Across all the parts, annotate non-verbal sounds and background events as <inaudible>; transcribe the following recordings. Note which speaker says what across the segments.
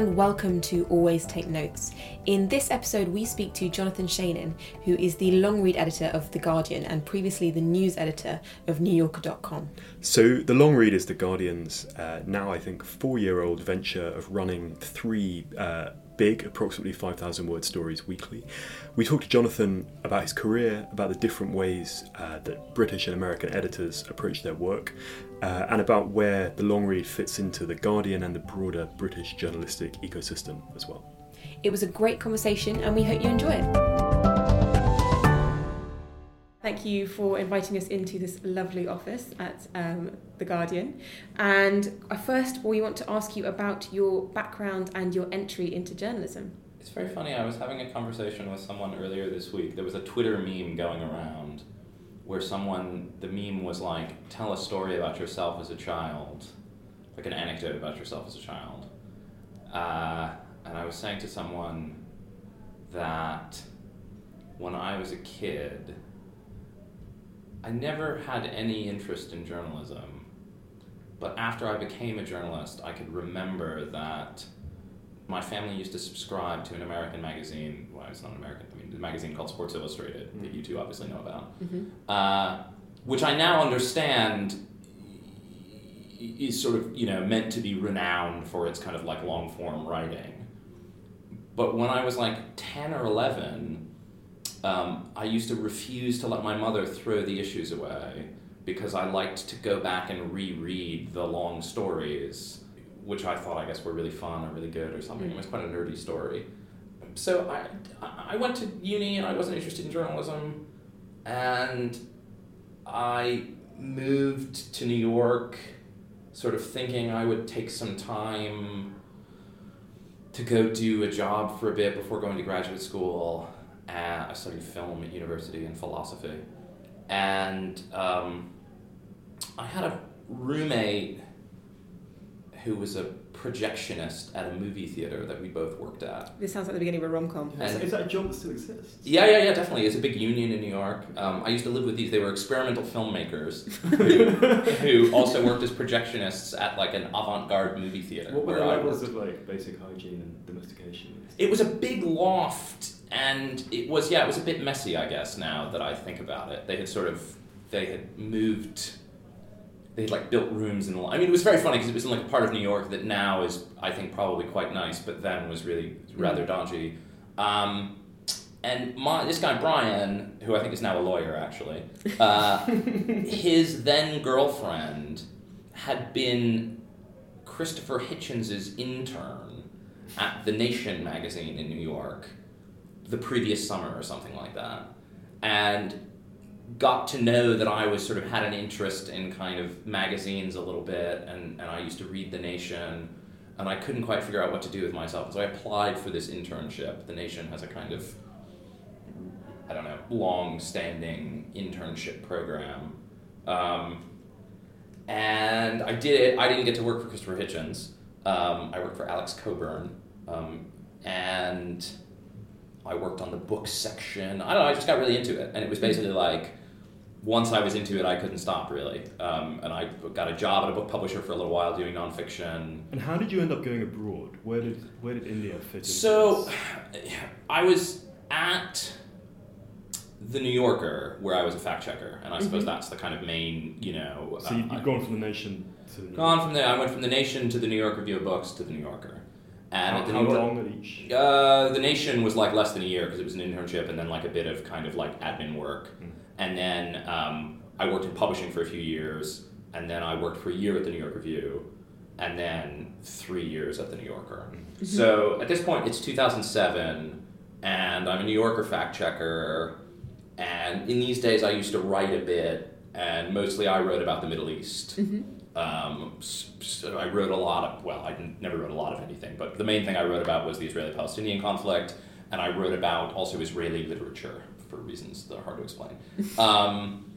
Speaker 1: And welcome to Always Take Notes. In this episode, we speak to Jonathan Shainin, who is the long read editor of The Guardian and previously the news editor of NewYorker.com.
Speaker 2: So, The Long Read is The Guardian's uh, now, I think, four year old venture of running three uh, big, approximately 5,000 word stories weekly. We talked to Jonathan about his career, about the different ways uh, that British and American editors approach their work, uh, and about where the long read fits into the Guardian and the broader British journalistic ecosystem as well.
Speaker 1: It was a great conversation, and we hope you enjoy it. Thank you for inviting us into this lovely office at um, The Guardian. And first, we want to ask you about your background and your entry into journalism.
Speaker 3: It's very funny. I was having a conversation with someone earlier this week. There was a Twitter meme going around where someone, the meme was like, tell a story about yourself as a child, like an anecdote about yourself as a child. Uh, and I was saying to someone that when I was a kid, I never had any interest in journalism. But after I became a journalist, I could remember that my family used to subscribe to an American magazine. Well, it's not an American. I mean, the magazine called Sports Illustrated mm-hmm. that you two obviously know about, mm-hmm. uh, which I now understand is sort of you know meant to be renowned for its kind of like long form writing. But when I was like ten or eleven, um, I used to refuse to let my mother throw the issues away because I liked to go back and reread the long stories, which I thought, I guess, were really fun or really good or something. Mm. It was quite a nerdy story. So I, I went to uni and I wasn't interested in journalism, and I moved to New York, sort of thinking I would take some time to go do a job for a bit before going to graduate school uh, I studied film at university and philosophy, and um, I had a roommate who was a projectionist at a movie theater that we both worked at.
Speaker 1: This sounds like the beginning of a rom com.
Speaker 4: is that a job that still exists?
Speaker 3: Yeah, yeah, yeah, definitely. It's a big union in New York. Um, I used to live with these. They were experimental filmmakers who, <laughs> who also worked as projectionists at like an avant garde movie theater.
Speaker 4: What were the levels of like basic hygiene and domestication?
Speaker 3: It was a big loft and it was yeah, it was a bit messy, I guess. Now that I think about it, they had sort of they had moved. They had like built rooms and all. I mean it was very funny because it was in like a part of New York that now is I think probably quite nice, but then was really rather mm. dodgy. Um, and my this guy Brian, who I think is now a lawyer actually, uh, <laughs> his then girlfriend had been Christopher Hitchens's intern at the Nation magazine in New York the previous summer or something like that, and got to know that I was sort of had an interest in kind of magazines a little bit, and, and I used to read The Nation, and I couldn't quite figure out what to do with myself. So I applied for this internship. The Nation has a kind of, I don't know, long standing internship program. Um, and I did it. I didn't get to work for Christopher Hitchens. Um, I worked for Alex Cockburn. Um, and I worked on the book section. I don't know. I just got really into it, and it was basically like once I was into it, I couldn't stop really. Um, and I got a job at a book publisher for a little while doing nonfiction.
Speaker 4: And how did you end up going abroad? Where did where did India fit in?
Speaker 3: So, <sighs> I was at the New Yorker where I was a fact checker, and I suppose mm-hmm. that's the kind of main, you know.
Speaker 4: So you've uh, gone from the Nation to the
Speaker 3: New gone from there. I went from the Nation to the New York Review of Books to the New Yorker.
Speaker 4: And how, how long at each?
Speaker 3: Uh, the Nation was like less than a year because it was an internship and then like a bit of kind of like admin work. Mm. And then um, I worked in publishing for a few years, and then I worked for a year at the New York Review, and then three years at the New Yorker. Mm-hmm. So at this point, it's 2007, and I'm a New Yorker fact checker. And in these days, I used to write a bit, and mostly I wrote about the Middle East. Mm-hmm. Um, so I wrote a lot of, well, I never wrote a lot of anything, but the main thing I wrote about was the Israeli Palestinian conflict, and I wrote about also Israeli literature for reasons that are hard to explain. <laughs> um,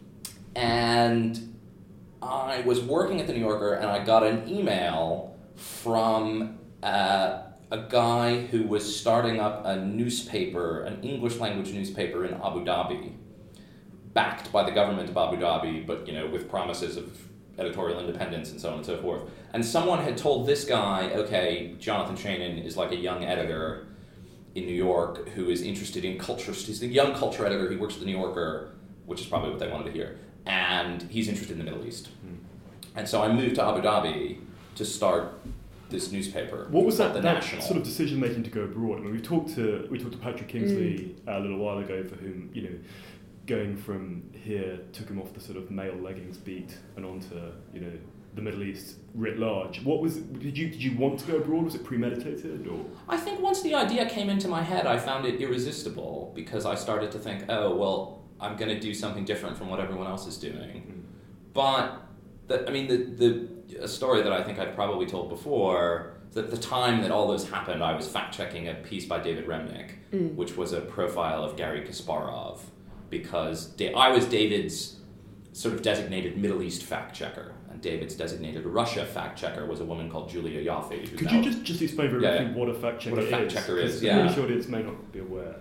Speaker 3: and I was working at the New Yorker, and I got an email from uh, a guy who was starting up a newspaper, an English language newspaper in Abu Dhabi, backed by the government of Abu Dhabi, but you know with promises of editorial independence and so on and so forth. And someone had told this guy, okay, Jonathan Shainin is like a young editor in New York who is interested in culture. He's the young culture editor. He works at the New Yorker, which is probably what they wanted to hear. And he's interested in the Middle East. Hmm. And so I moved to Abu Dhabi to start this newspaper.
Speaker 4: What was that,
Speaker 3: The
Speaker 4: that
Speaker 3: National.
Speaker 4: sort of decision making to go abroad? I mean, we talked to we talked to Patrick Kingsley mm. a little while ago, for whom you know, going from here took him off the sort of male leggings beat and onto you know the Middle East writ large. What was did you did you want to go abroad? Was it premeditated or?
Speaker 3: I think once the idea came into my head, I found it irresistible because I started to think, oh, well, I'm going to do something different from what everyone else is doing. But, the, I mean, the, the a story that I think I've probably told before that the time that all this happened, I was fact checking a piece by David Remnick,
Speaker 1: Mm.
Speaker 3: which was a profile of Garry Kasparov, because I was David's sort of designated Middle East fact checker. And David's designated Russia fact checker was a woman called Julia Ioffe.
Speaker 4: Could you just, just explain very
Speaker 3: Yeah,
Speaker 4: briefly what a fact checker
Speaker 3: What a fact
Speaker 4: is?
Speaker 3: checker is, yeah.
Speaker 4: The audience may not be aware.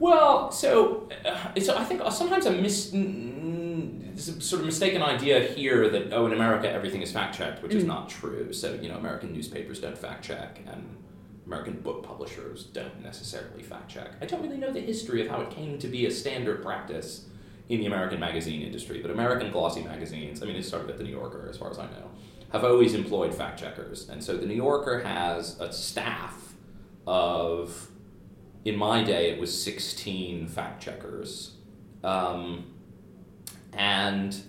Speaker 3: Well, so uh, it's I think sometimes a mis sort of mistaken idea here that oh in America everything is fact checked, which is
Speaker 1: Mm.
Speaker 3: not true. So you know American newspapers don't fact check and American book publishers don't necessarily fact check. I don't really know the history of how it came to be a standard practice in the American magazine industry, but American glossy magazines, I mean it started at the New Yorker as far as I know, have always employed fact checkers. And so the New Yorker has a staff of in my day it was 16 fact checkers um, and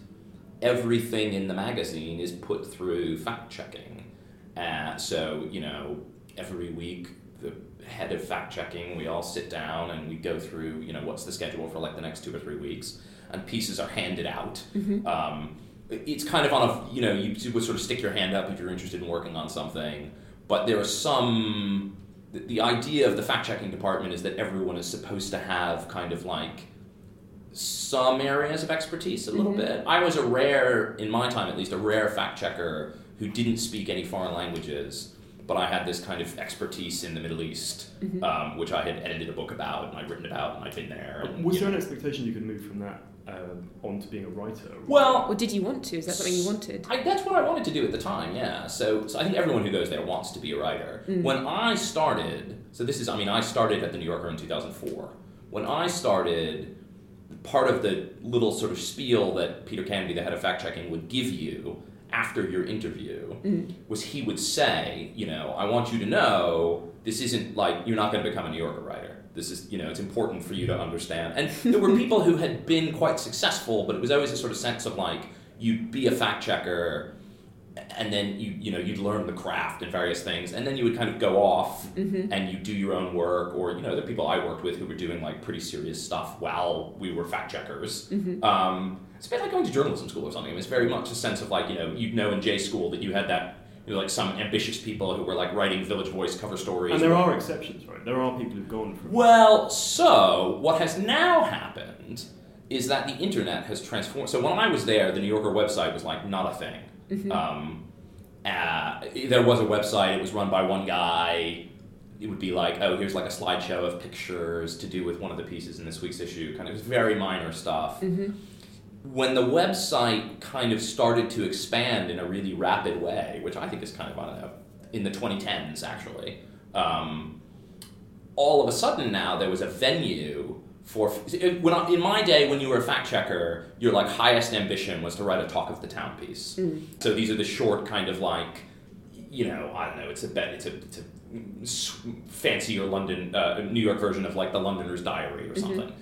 Speaker 3: everything in the magazine is put through fact checking uh, so you know every week the head of fact checking we all sit down and we go through you know what's the schedule for like the next two or three weeks and pieces are handed out
Speaker 1: Mm-hmm.
Speaker 3: um, it's kind of on a you know you would sort of stick your hand up if you're interested in working on something but there are some the, the idea of the fact checking department is that everyone is supposed to have kind of like some areas of expertise a little
Speaker 1: Mhm.
Speaker 3: bit i was a rare in my time at least a rare fact checker who didn't speak any foreign languages but i had this kind of expertise in the middle east
Speaker 1: Mhm.
Speaker 3: um, which i had edited a book about and i'd written about and i'd been there and,
Speaker 4: Was there
Speaker 3: know.
Speaker 4: an expectation you could move from that um, on to being a writer?
Speaker 3: well
Speaker 1: Or did you want to? Is that something you wanted?
Speaker 3: I, that's what I wanted to do at the time, yeah. So, so I think everyone who goes there wants to be a writer.
Speaker 1: Mm.
Speaker 3: When I started, so this is, I mean, I started at the New Yorker in 2004. When I started, part of the little sort of spiel that Peter Canby, the head of fact checking, would give you after your interview
Speaker 1: Mm.
Speaker 3: was he would say, you know, I want you to know this isn't like you're not going to become a New Yorker writer. This is, you know, it's important for you to understand. And there were <laughs> people who had been quite successful, but it was always a sort of sense of like you'd be a fact checker, and then you, you know, you'd learn the craft and various things, and then you would kind of go off
Speaker 1: Mm-hmm.
Speaker 3: and you do your own work, or you know, the people I worked with who were doing like pretty serious stuff while we were fact checkers.
Speaker 1: Mm-hmm.
Speaker 3: Um, it's a bit like going to journalism school or something. It's very much a sense of like, you know, you'd know in J school that you had that, you know, like some ambitious people who were like writing Village Voice cover stories.
Speaker 4: And there are exceptions, right? There are people who've gone from.
Speaker 3: Well, so what has now happened is that the internet has transformed. So when I was there, the New Yorker website was like not a thing.
Speaker 1: Mm-hmm.
Speaker 3: Um, uh, there was a website. It was run by one guy. It would be like, oh, here's like a slideshow of pictures to do with one of the pieces in this week's issue. Kind of, it was very minor stuff.
Speaker 1: Mm-hmm.
Speaker 3: When the website kind of started to expand in a really rapid way, which I think is kind of I don't know, in the 2010s actually. Um, all of a sudden now there was a venue for when I, in my day when you were a fact checker your like highest ambition was to write a talk of the town piece
Speaker 1: Mm.
Speaker 3: so these are the short kind of like you know i don't know it's a bet it's a, it's a fancier london uh, new york version of like the londoner's diary or
Speaker 1: Mhm.
Speaker 3: something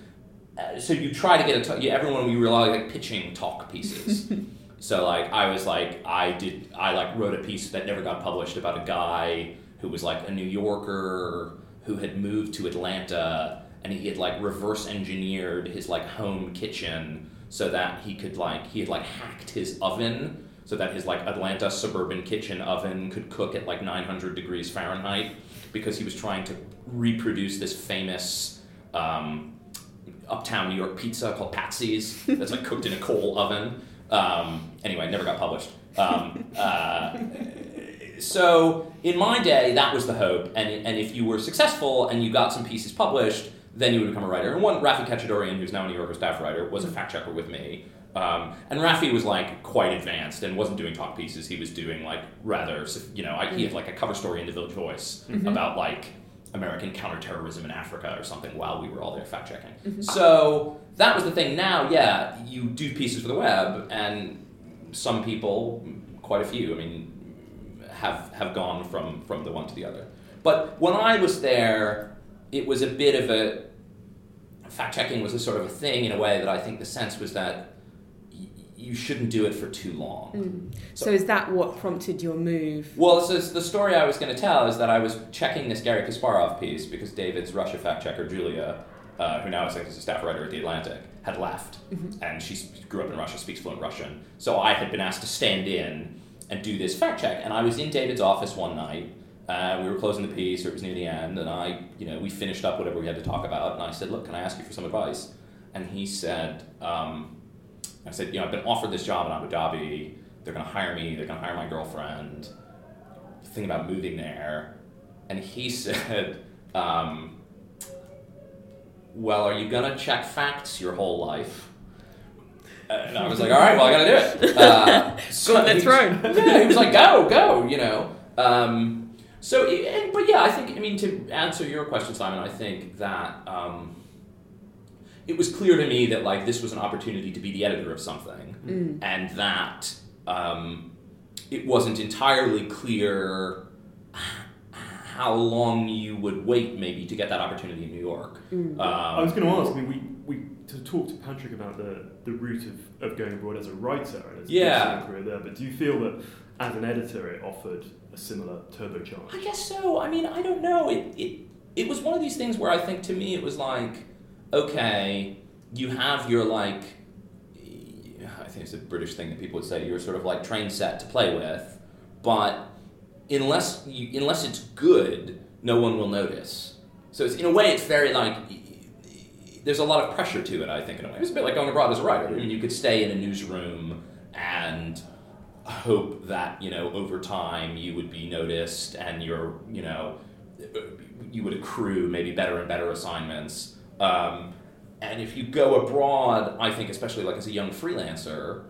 Speaker 3: uh, so you try to get a t- yeah, everyone we were like pitching talk pieces. <laughs> So like I was like I did I like wrote a piece that never got published about a guy who was like a New Yorker who had moved to Atlanta and he had like reverse engineered his like home kitchen so that he could like he had like hacked his oven so that his like Atlanta suburban kitchen oven could cook at like 900 degrees Fahrenheit because he was trying to reproduce this famous um, uptown New York pizza called Patsy's that's like cooked in a coal oven. Um, anyway, never got published. Um, uh, so in my day, that was the hope, and and if you were successful and you got some pieces published, then you would become a writer. And one, Raffi Khatchadourian, who's now a New Yorker staff writer, was a fact checker with me. Um, and Raffi was like quite advanced and wasn't doing talk pieces. He was doing like rather, you know, I, he had like a cover story in the Village Voice about like American counterterrorism in Africa or something while we were all there fact checking. Mm-hmm. So that was the thing. Now, yeah, you do pieces for the web, and some people, quite a few, I mean, have have gone from from the one to the other. But when I was there, it was a bit of a fact checking was a sort of a thing in a way that I think the sense was that you shouldn't do it for too long.
Speaker 1: Mm. So, is that what prompted your move?
Speaker 3: Well, so the story I was going to tell is that I was checking this Garry Kasparov piece because David's Russia fact checker Julia, uh, who now is like a staff writer at the Atlantic, had left, and she grew up in Russia, speaks fluent Russian. So I had been asked to stand in and do this fact check, and I was in David's office one night. Uh, we were closing the piece, or it was near the end, and I, you know, we finished up whatever we had to talk about, and I said, "Look, can I ask you for some advice?" And he said, um, "I said, you know, I've been offered this job in Abu Dhabi. They're going to hire me. They're going to hire my girlfriend. Thinking about moving there." And he <laughs> said, um, "Well, are you going to check facts your whole life?" And I was like, "All right, well, I got to do it." <laughs> Uh, so
Speaker 1: Got the throne. <laughs>
Speaker 3: yeah, he was like, "Go, go," you know. Um, so, but yeah, I think I mean to answer your question, Simon. I think that um, it was clear to me that like this was an opportunity to be the editor of something,
Speaker 1: Mm.
Speaker 3: and that um, it wasn't entirely clear how long you would wait maybe to get that opportunity in New York.
Speaker 1: Mm.
Speaker 3: Um,
Speaker 4: I was going to ask. I mean, we, we to talk to Patrick about the, the route of, of going abroad as a writer and as
Speaker 3: Yeah.
Speaker 4: a career there. But do you feel that as an editor, it offered a similar turbocharge?
Speaker 3: I guess so. I mean, I don't know. It, it it was one of these things where I think to me it was like, okay, you have your like, I think it's a British thing that people would say, you're sort of like train set to play with, but unless you, unless it's good, no one will notice. So it's in a way, it's very like. There's a lot of pressure to it, I think, in a way. It's a bit like going abroad as a writer. I mean, you could stay in a newsroom and hope that you know over time you would be noticed and you're you know you would accrue maybe better and better assignments um, and if you go abroad i think especially like as a young freelancer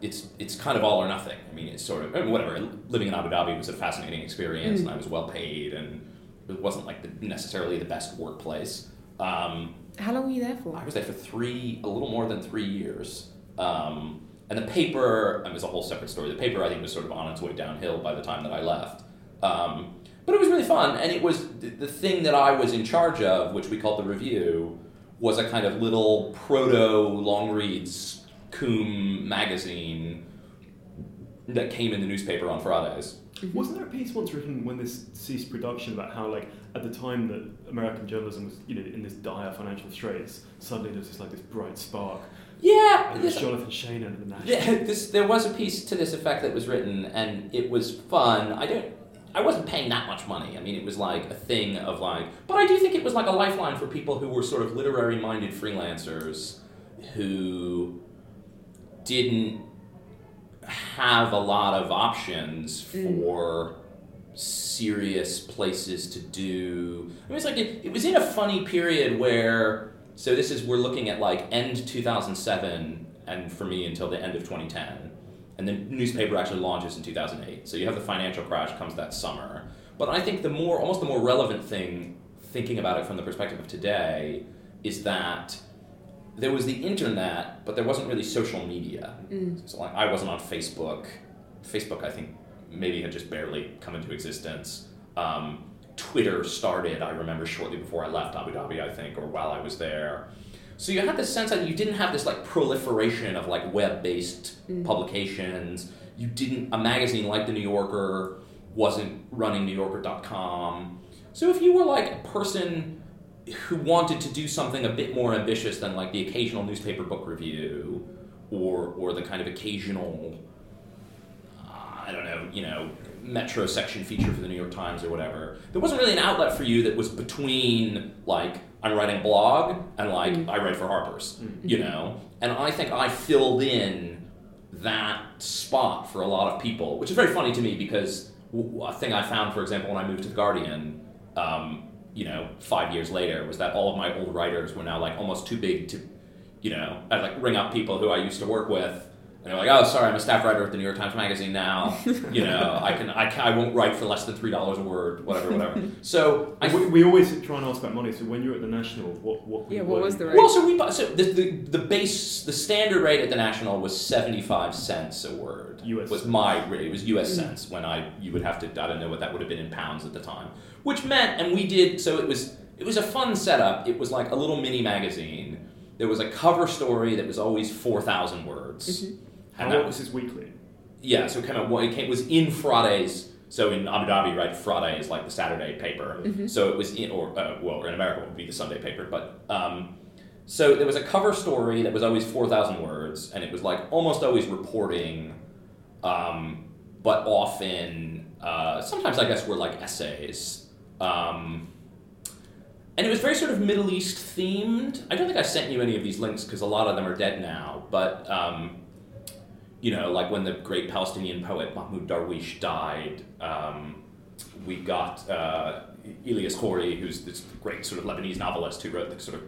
Speaker 3: it's it's kind of all or nothing i mean it's sort of I mean, whatever living in abu dhabi was a fascinating experience and i was well paid and it wasn't like the, necessarily the best workplace um,
Speaker 1: How long were you there for?
Speaker 3: I was there for three, a little more than three years. Um, and the paper, and it was a whole separate story. The paper, I think, was sort of on its way downhill by the time that I left. Um, but it was really fun, and it was the, the thing that I was in charge of, which we called the review, was a kind of little proto long reads Coom magazine that came in the newspaper on Fridays. Mm-hmm.
Speaker 4: Wasn't there a piece once written when this ceased production about how, like, at the time that American journalism was, you know, in this dire financial straits, suddenly there was this like this bright spark.
Speaker 3: Yeah,
Speaker 4: And
Speaker 3: this-
Speaker 4: Jonathan Shainin the National.
Speaker 3: Yeah, <laughs> this, there was a piece to this effect that was written, and it was fun. I don't, I wasn't paying that much money. I mean, it was like a thing of like, but I do think it was like a lifeline for people who were sort of literary-minded freelancers who didn't have a lot of options mm. for serious places to do. I mean, it's like it, it was in a funny period where. So this is we're looking at like end 2007 and for me until the end of 2010, and the newspaper actually launches in 2008. So you have the financial crash comes that summer. But I think the more almost the more relevant thing, thinking about it from the perspective of today, is that there was the internet, but there wasn't really social media. So like I wasn't on Facebook. Facebook, I think, maybe had just barely come into existence. Um, Twitter started, I remember, shortly before I left Abu Dhabi, I think, or while I was there. So you had this sense that you didn't have this like proliferation of like web-based publications. You didn't a magazine like the New Yorker wasn't running NewYorker.com. So if you were like a person who wanted to do something a bit more ambitious than like the occasional newspaper book review or or the kind of occasional uh, I don't know, you know, metro section feature for the New York Times or whatever. There wasn't really an outlet for you that was between like I'm writing a blog and like mm. I write for Harper's, mm. you know. And I think I filled in that spot for a lot of people, which is very funny to me because a thing I found, for example, when I moved to the Guardian, um, you know, five years later, was that all of my old writers were now like almost too big to you know, I'd like ring up people who I used to work with. And they're like, "Oh, sorry, I'm a staff writer at the New York Times Magazine now. You <laughs> know, I can, I, can, I won't write for less than three dollars a word, whatever, whatever." <laughs> So I,
Speaker 4: we, we always try and ask about money. So when you're at the National, what what
Speaker 1: Yeah,
Speaker 4: were
Speaker 1: what
Speaker 4: you-
Speaker 1: was the rate?
Speaker 3: Well, so we bu- so the, the the base the standard rate at the national was seventy five cents a word.
Speaker 4: US
Speaker 3: was my rate. It was U.S.
Speaker 1: Mm.
Speaker 3: cents when I you would have to I don't know what that would have been in pounds at the time, which meant and we did so it was it was a fun setup. It was like a little mini magazine. There was a cover story that was always four thousand words.
Speaker 1: Mhm.
Speaker 4: How
Speaker 3: And that
Speaker 4: was his weekly.
Speaker 3: yeah, so it came out. Well, it came, was in Fridays. So in Abu Dhabi, right, Friday is like the Saturday paper.
Speaker 1: Mhm.
Speaker 3: So it was in, or uh, well, in America it would be the Sunday paper. But um, so there was a cover story that was always four thousand words, and it was like almost always reporting, um, but often uh, sometimes I guess were like essays. Um, and it was very sort of Middle East themed. I don't think I sent you any of these links because a lot of them are dead now. But um, you know, like when the great Palestinian poet Mahmoud Darwish died, um, we got uh, Elias Khoury, who's this great sort of Lebanese novelist who wrote the sort of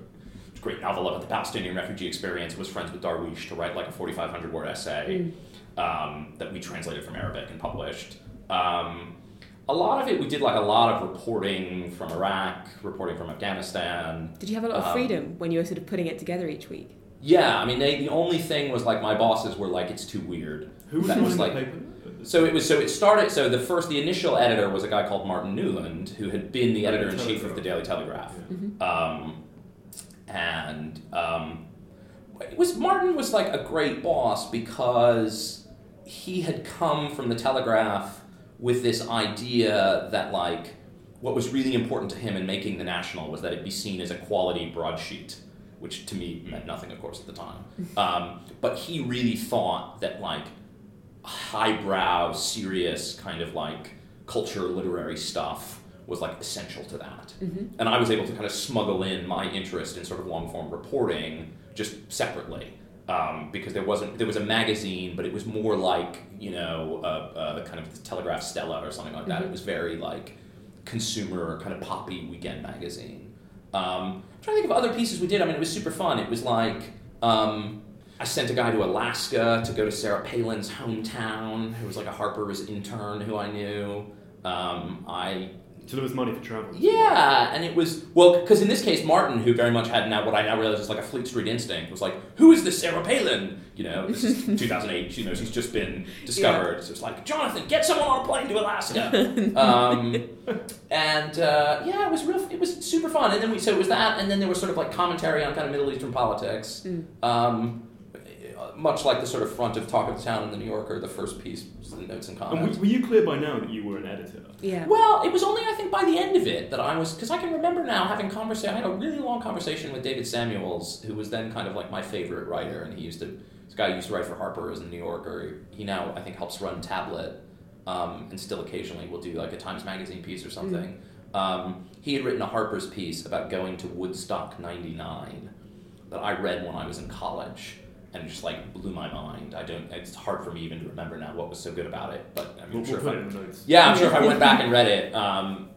Speaker 3: great novel about the Palestinian refugee experience, was friends with Darwish to write like a 4,500 word essay um, that we translated from Arabic and published. Um, a lot of it, we did like a lot of reporting from Iraq, reporting from Afghanistan,
Speaker 1: Did you have a lot of
Speaker 3: Um,
Speaker 1: freedom when you were sort of putting it together each week?
Speaker 3: Yeah, I mean, they, the only thing was like my bosses were like, it's too weird.
Speaker 4: Who was
Speaker 3: That was like-
Speaker 4: the paper?
Speaker 3: So it was. So it started. So the first, the initial editor was a guy called Martin Newland, who had been the editor in chief of the Daily Telegraph.
Speaker 1: Mhm.
Speaker 3: Um, and um, it was Martin was like a great boss because he had come from the Telegraph with this idea that like what was really important to him in making the National was that it be seen as a quality broadsheet, which to me meant nothing, of course, at the time. <laughs> Um, but he really thought that like highbrow, serious kind of like culture, literary stuff was like essential to that.
Speaker 1: Mhm.
Speaker 3: And I was able to kind of smuggle in my interest in sort of long form reporting just separately. Um, because there wasn't there was a magazine, but it was more like you know a, a kind of Telegraph Stella or something like that. It
Speaker 1: Mhm.
Speaker 3: was very like consumer kind of poppy weekend magazine. Um, I'm trying to think of other pieces we did. I mean, it was super fun. It was like um, I sent a guy to Alaska to go to Sarah Palin's hometown, who was like a Harper's intern who I knew. Um, I
Speaker 4: So there was money for travel.
Speaker 3: yeah, and it was well because in this case, Martin, who very much had now what I now realize is like a Fleet Street instinct, was like, "Who is this Sarah Palin?" You know, this is <laughs> 2008. You know, she's just been discovered. So it's like, Jonathan, get someone on a plane to Alaska. <laughs> um, and uh, yeah, it was real. It was super fun. And then we so it was that, and then there was sort of like commentary on kind of Middle Eastern politics.
Speaker 1: Mm.
Speaker 3: Um, much like the sort of front of Talk of the Town in the New Yorker, the first piece was the notes and
Speaker 4: And
Speaker 3: comments.
Speaker 4: were, were you clear by now that you were an editor?
Speaker 1: Yeah.
Speaker 3: Well, it was only I think by the end of it that I was because I can remember now having conversation. I had a really long conversation with David Samuels, who was then kind of like my favorite writer, and he used to this guy who used to write for Harper's and New Yorker. He now I think helps run Tablet, um, and still occasionally will do like a Times Magazine piece or something. Um, he had written a Harper's piece about going to Woodstock '99 that I read when I was in college. And it just like blew my mind. I don't. It's hard for me even to remember now what was so good about it. But I'm
Speaker 4: We'll,
Speaker 3: sure
Speaker 4: we'll
Speaker 3: if
Speaker 4: put
Speaker 3: I
Speaker 4: in notes.
Speaker 3: yeah, I'm sure if I went back and read it. Um,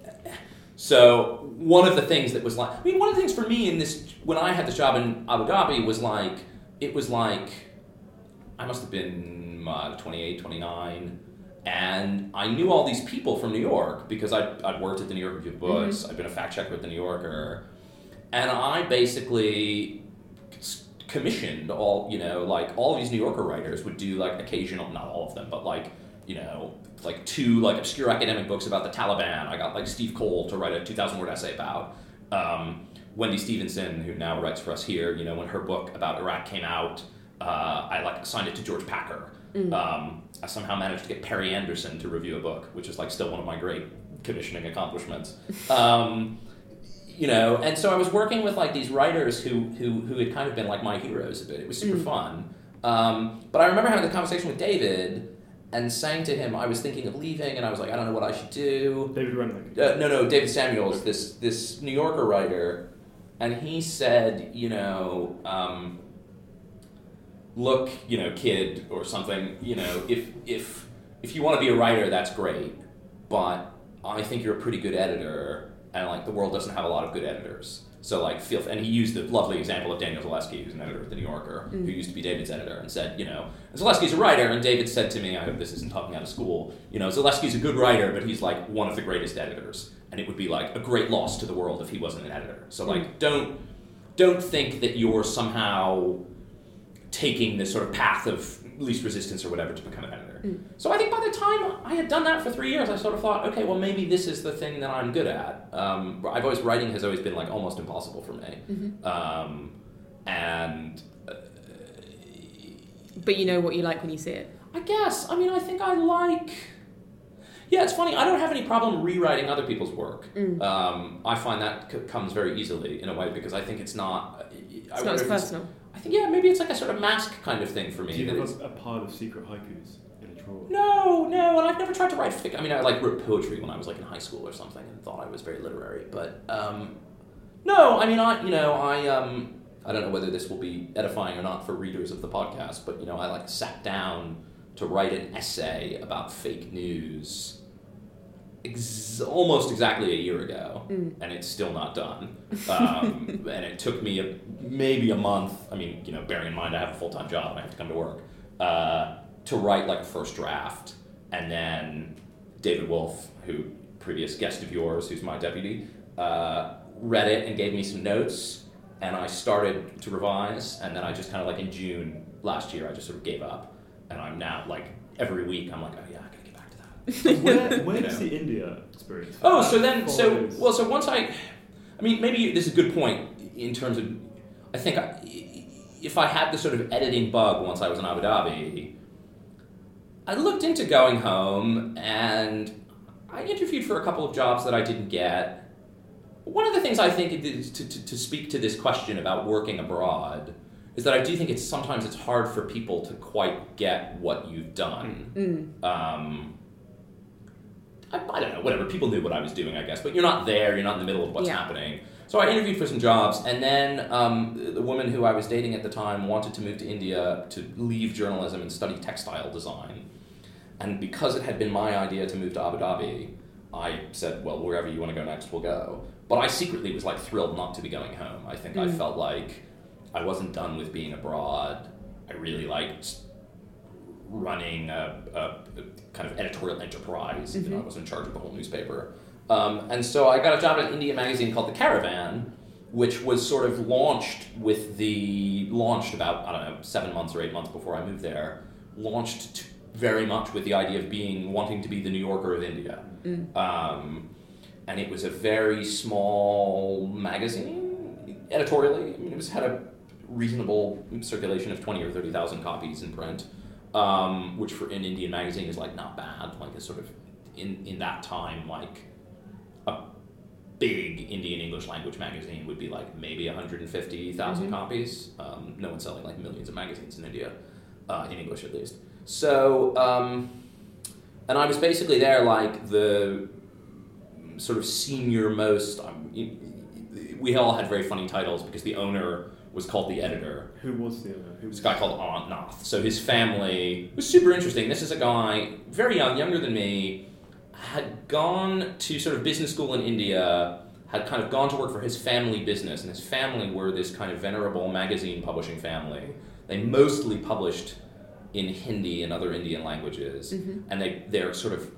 Speaker 3: so one of the things that was like, I mean, one of the things for me in this when I had this job in Abu Dhabi was like, it was like, I must have been uh, 28, 29, and I knew all these people from New York because I'd, I'd worked at the New York Review of Books, I'd been a fact checker at the New Yorker, and I basically commissioned all you know like all these New Yorker writers would do like occasional not all of them but like you know like two like obscure academic books about the Taliban. I got like Steve Coll to write a 2000 word essay about um, Wendell Steavenson who now writes for us here you know when her book about Iraq came out uh, I like assigned it to George Packer. Um, I somehow managed to get Perry Anderson to review a book which is like still one of my great commissioning accomplishments. <laughs> Um, you know and so i was working with like these writers who who who had kind of been like my heroes a bit. It was super
Speaker 1: Mm.
Speaker 3: fun. Um, but i remember having the conversation with david and saying to him i was thinking of leaving and i was like i don't know what i should do.
Speaker 4: David Remnick.
Speaker 3: uh, no no david samuels this this new yorker writer. And he said you know um, look you know kid or something you know if if if you want to be a writer that's great. But i think you're a pretty good editor and like the world doesn't have a lot of good editors. So like feel and he used the lovely example of Daniel Zalewski, who's an editor at the New Yorker,
Speaker 1: Mm.
Speaker 3: who used to be David's editor, and said, you know, Zalewski's a writer, and David said to me, I hope this isn't talking out of school, you know, Zalewski's a good writer, but he's like one of the greatest editors, and it would be like a great loss to the world if he wasn't an editor. So like don't don't think that you're somehow taking this sort of path of least resistance or whatever to become an editor.
Speaker 1: Mm.
Speaker 3: So I think by the time I had done that for three years, I sort of thought, okay, well maybe this is the thing that I'm good at. Um, I've always writing has always been like almost impossible for me,
Speaker 1: Mhm.
Speaker 3: um, and uh,
Speaker 1: But you know what you like when you see it.
Speaker 3: I guess I mean I think I like. Yeah, it's funny. I don't have any problem rewriting other people's work.
Speaker 1: Mm.
Speaker 3: Um, I find that c- comes very easily in a way because I think it's not. I
Speaker 1: It's not as personal.
Speaker 3: I think yeah, maybe it's like a sort of mask kind of thing for me.
Speaker 4: Do you
Speaker 3: that
Speaker 4: have a, a pile of secret haikus in?
Speaker 3: No, no, and I've never tried to write fic. I mean, I like wrote poetry when I was like in high school or something, and thought I was very literary. But um, no, I mean, I you know, I um, I don't know whether this will be edifying or not for readers of the podcast, but you know, I like sat down to write an essay about fake news. Ex- almost exactly a year ago,
Speaker 1: Mm.
Speaker 3: and it's still not done. Um, <laughs> and it took me a, maybe a month. I mean, you know, bearing in mind I have a full time job and I have to come to work uh, to write like a first draft, and then David Wolf, who previous guest of yours, who's my deputy, uh, read it and gave me some notes, and I started to revise, and then I just kind of like in June last year, I just sort of gave up, and I'm now like every week I'm like, oh yeah, I gotta get back to that. <laughs>
Speaker 4: where where <laughs> does
Speaker 3: know.
Speaker 4: the India experience?
Speaker 3: Oh, so then, so
Speaker 4: follows-
Speaker 3: well, so once I, I mean, maybe this is a good point in terms of, I think I, if I had the sort of editing bug once I was in Abu Dhabi, I looked into going home and I interviewed for a couple of jobs that I didn't get. One of the things I think is to, to, to speak to this question about working abroad is that I do think it's sometimes it's hard for people to quite get what you've done
Speaker 1: Mm.
Speaker 3: um, I, I don't know, whatever. People knew what I was doing, I guess, but you're not there. You're not in the middle of what's
Speaker 1: Yeah.
Speaker 3: happening. So I interviewed for some jobs, and then um, the woman who I was dating at the time wanted to move to India to leave journalism and study textile design. And because it had been my idea to move to Abu Dhabi, I said, "Well, wherever you want to go next, we'll go." But I secretly was like thrilled not to be going home. I think I
Speaker 1: Mm.
Speaker 3: felt like I wasn't done with being abroad. I really liked running a, a, a kind of editorial enterprise. You know, I was in charge of the whole newspaper. Um, and so I got a job at an India magazine called The Caravan, which was sort of launched with the launched about I don't know seven months or eight months before I moved there. Launched very much with the idea of being wanting to be the New Yorker of India.
Speaker 1: Mm.
Speaker 3: Um, and it was a very small magazine editorially. I mean, it was had a reasonable circulation of twenty or thirty thousand copies in print, um, which for an Indian magazine is like not bad. Like a sort of in in that time like a big Indian English language magazine would be like maybe 150,000
Speaker 1: Mhm.
Speaker 3: copies. Um, no one's selling like millions of magazines in India, uh, in English at least. So, um, and I was basically there like the sort of senior most. Um, we all had very funny titles because the owner was called the editor.
Speaker 4: Who was the owner? Who
Speaker 3: This guy called Anant Nath. So his family was super interesting. This is a guy very young, younger than me, had gone to sort of business school in India, had kind of gone to work for his family business, and his family were this kind of venerable magazine publishing family. They mostly published in Hindi and other Indian languages,
Speaker 1: Mhm.
Speaker 3: and they they're sort of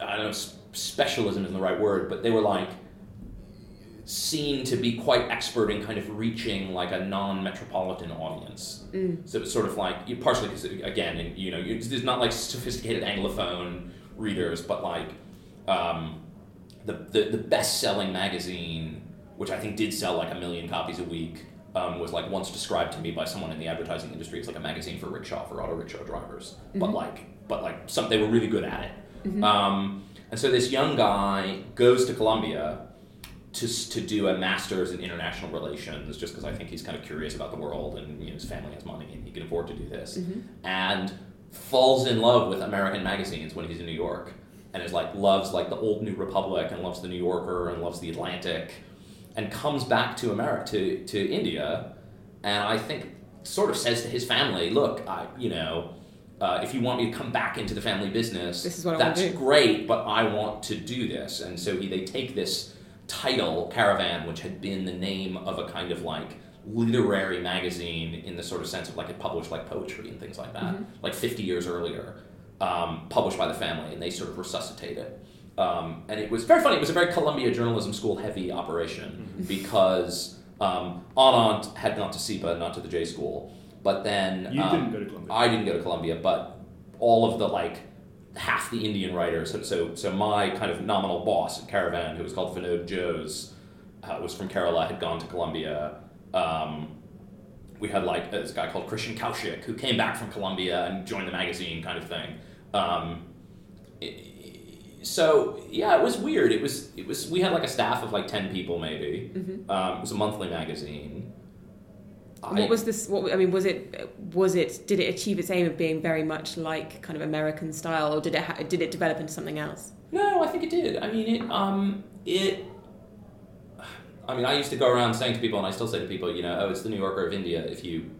Speaker 3: I don't know specialism isn't the right word, but they were like seen to be quite expert in kind of reaching like a non-metropolitan audience.
Speaker 1: Mm.
Speaker 3: So it's sort of like you- partially because again, you know, there's not like sophisticated anglophone readers, but like um, the, the the best-selling magazine, which I think did sell like a million copies a week, um, was like once described to me by someone in the advertising industry as like a magazine for rickshaw for auto rickshaw drivers, but
Speaker 1: Mhm.
Speaker 3: like but like some they were really good at it.
Speaker 1: Mhm.
Speaker 3: Um, and so this young guy goes to Columbia to, to do a master's in international relations just because I think he's kind of curious about the world and you know, his family has money and he can afford to do this.
Speaker 1: Mhm.
Speaker 3: And falls in love with American magazines when he's in New York and is like loves like the old New Republic and loves the New Yorker and loves the Atlantic and comes back to America to, to India and I think sort of says to his family, look, I you know, uh, if you want me to come back into the family business,
Speaker 1: This is what
Speaker 3: that's great, but I want to do this. And so he, they take this title, Caravan, which had been the name of a kind of like literary magazine in the sort of sense of like it published like poetry and things like that,
Speaker 1: Mhm.
Speaker 3: like 50 years earlier, um, published by the family, and they sort of resuscitate it. Um, and it was very funny. It was a very Columbia Journalism School heavy operation because um, Anant had gone to SIPA, not to the J School. But then
Speaker 4: You
Speaker 3: um,
Speaker 4: didn't go to Columbia.
Speaker 3: I didn't go to Columbia, but all of the like half the Indian writers. So so, so my kind of nominal boss at Caravan, who was called Vinod Jose, uh, was from Kerala, had gone to Columbia. Um, we had like this guy called Krishn Kaushik who came back from Columbia and joined the magazine, kind of thing. Um, i- so yeah, it was weird. It was it was we had like a staff of like ten people maybe.
Speaker 1: Mhm.
Speaker 3: Um, it was a monthly magazine.
Speaker 1: And what was this? What I mean, was it? Was it? Did it achieve its aim of being very much like kind of American style, or did it? Ha- did it develop into something else?
Speaker 3: No, I think it did. I mean, it. Um, it. I mean, I used to go around saying to people, and I still say to people, you know, oh, it's the New Yorker of India. If you,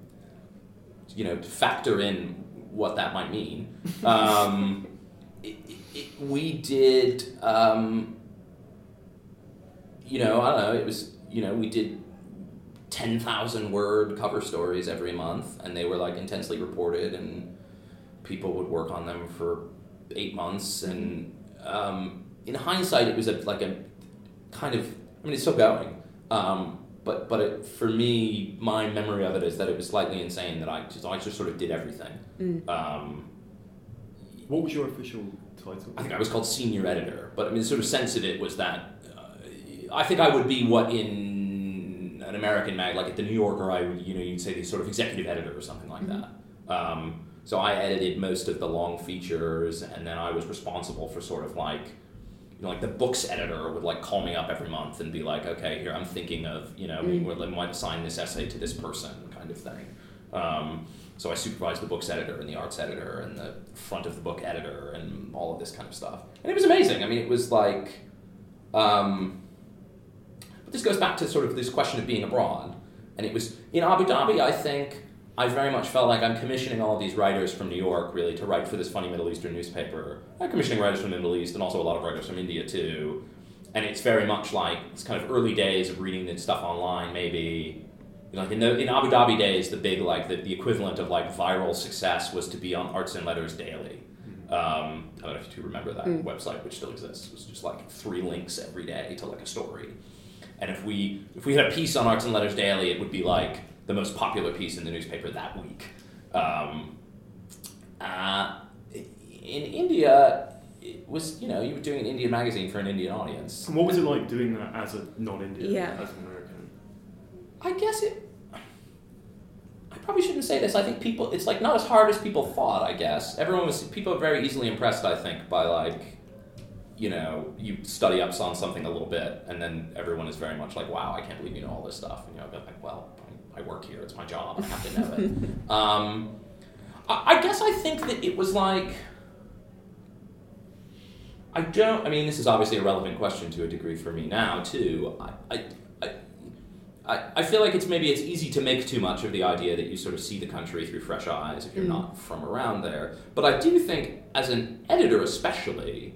Speaker 3: you know, factor in what that might mean. <laughs> Um, it, it, it, we did. Um, you know, I don't know. It was. You know, we did. 10,000 word cover stories every month, and they were like intensely reported, and people would work on them for eight months. And um, in hindsight, it was a, like a kind of, I mean, it's still going. Um, but but it, for me, my memory of it is that it was slightly insane that I just, I just sort of did everything.
Speaker 1: Mm.
Speaker 3: Um,
Speaker 4: What was your official title?
Speaker 3: I think I was called senior editor, but I mean, the sort of sense of it was that uh, I think I would be what in an American mag, like at the New Yorker, I would, you know, you'd say the sort of executive editor or something like
Speaker 1: Mhm.
Speaker 3: that. Um, so I edited most of the long features, and then I was responsible for sort of like, you know, like the books editor would like call me up every month and be like, okay, here I'm thinking of, you know, we,
Speaker 1: Mm.
Speaker 3: we might assign this essay to this person, kind of thing. Um, so I supervised the books editor and the arts editor and the front of the book editor and all of this kind of stuff. And it was amazing. I mean, it was like, um, but this goes back to sort of this question of being abroad. And it was in Abu Dhabi, I think, I very much felt like I'm commissioning all these writers from New York really to write for this funny Middle Eastern newspaper. I'm commissioning writers from the Middle East and also a lot of writers from India too. And it's very much like it's kind of early days of reading stuff online, maybe. You know, Like in the in Abu Dhabi days, the big like the, the equivalent of like viral success was to be on Arts and Letters Daily. Um, I don't know if you remember that
Speaker 1: Mm.
Speaker 3: website, which still exists. It was just like three links every day to like a story. And if we if we had a piece on Arts and Letters Daily, it would be like the most popular piece in the newspaper that week. Um, uh, in India, it was you know you were doing an Indian magazine for an Indian audience.
Speaker 4: And what was it like doing that as a non-Indian,
Speaker 1: Yeah.
Speaker 4: As an American?
Speaker 3: I guess it. I probably shouldn't say this. I think people. It's like not as hard as people thought. I guess everyone was. People are very easily impressed. I think by like, you know, you study up on something a little bit, and then everyone is very much like, "Wow, I can't believe you know all this stuff." And you know, I'm like, "Well, I I work here. It's my job. I have to know it." <laughs> um, I, I guess I think that it was like. I don't. I mean, this is obviously a relevant question to a degree for me now too. I, I, I, I, feel like it's maybe it's easy to make too much of the idea that you sort of see the country through fresh eyes if you're
Speaker 1: Mm.
Speaker 3: not from around there. But I do think, as an editor especially,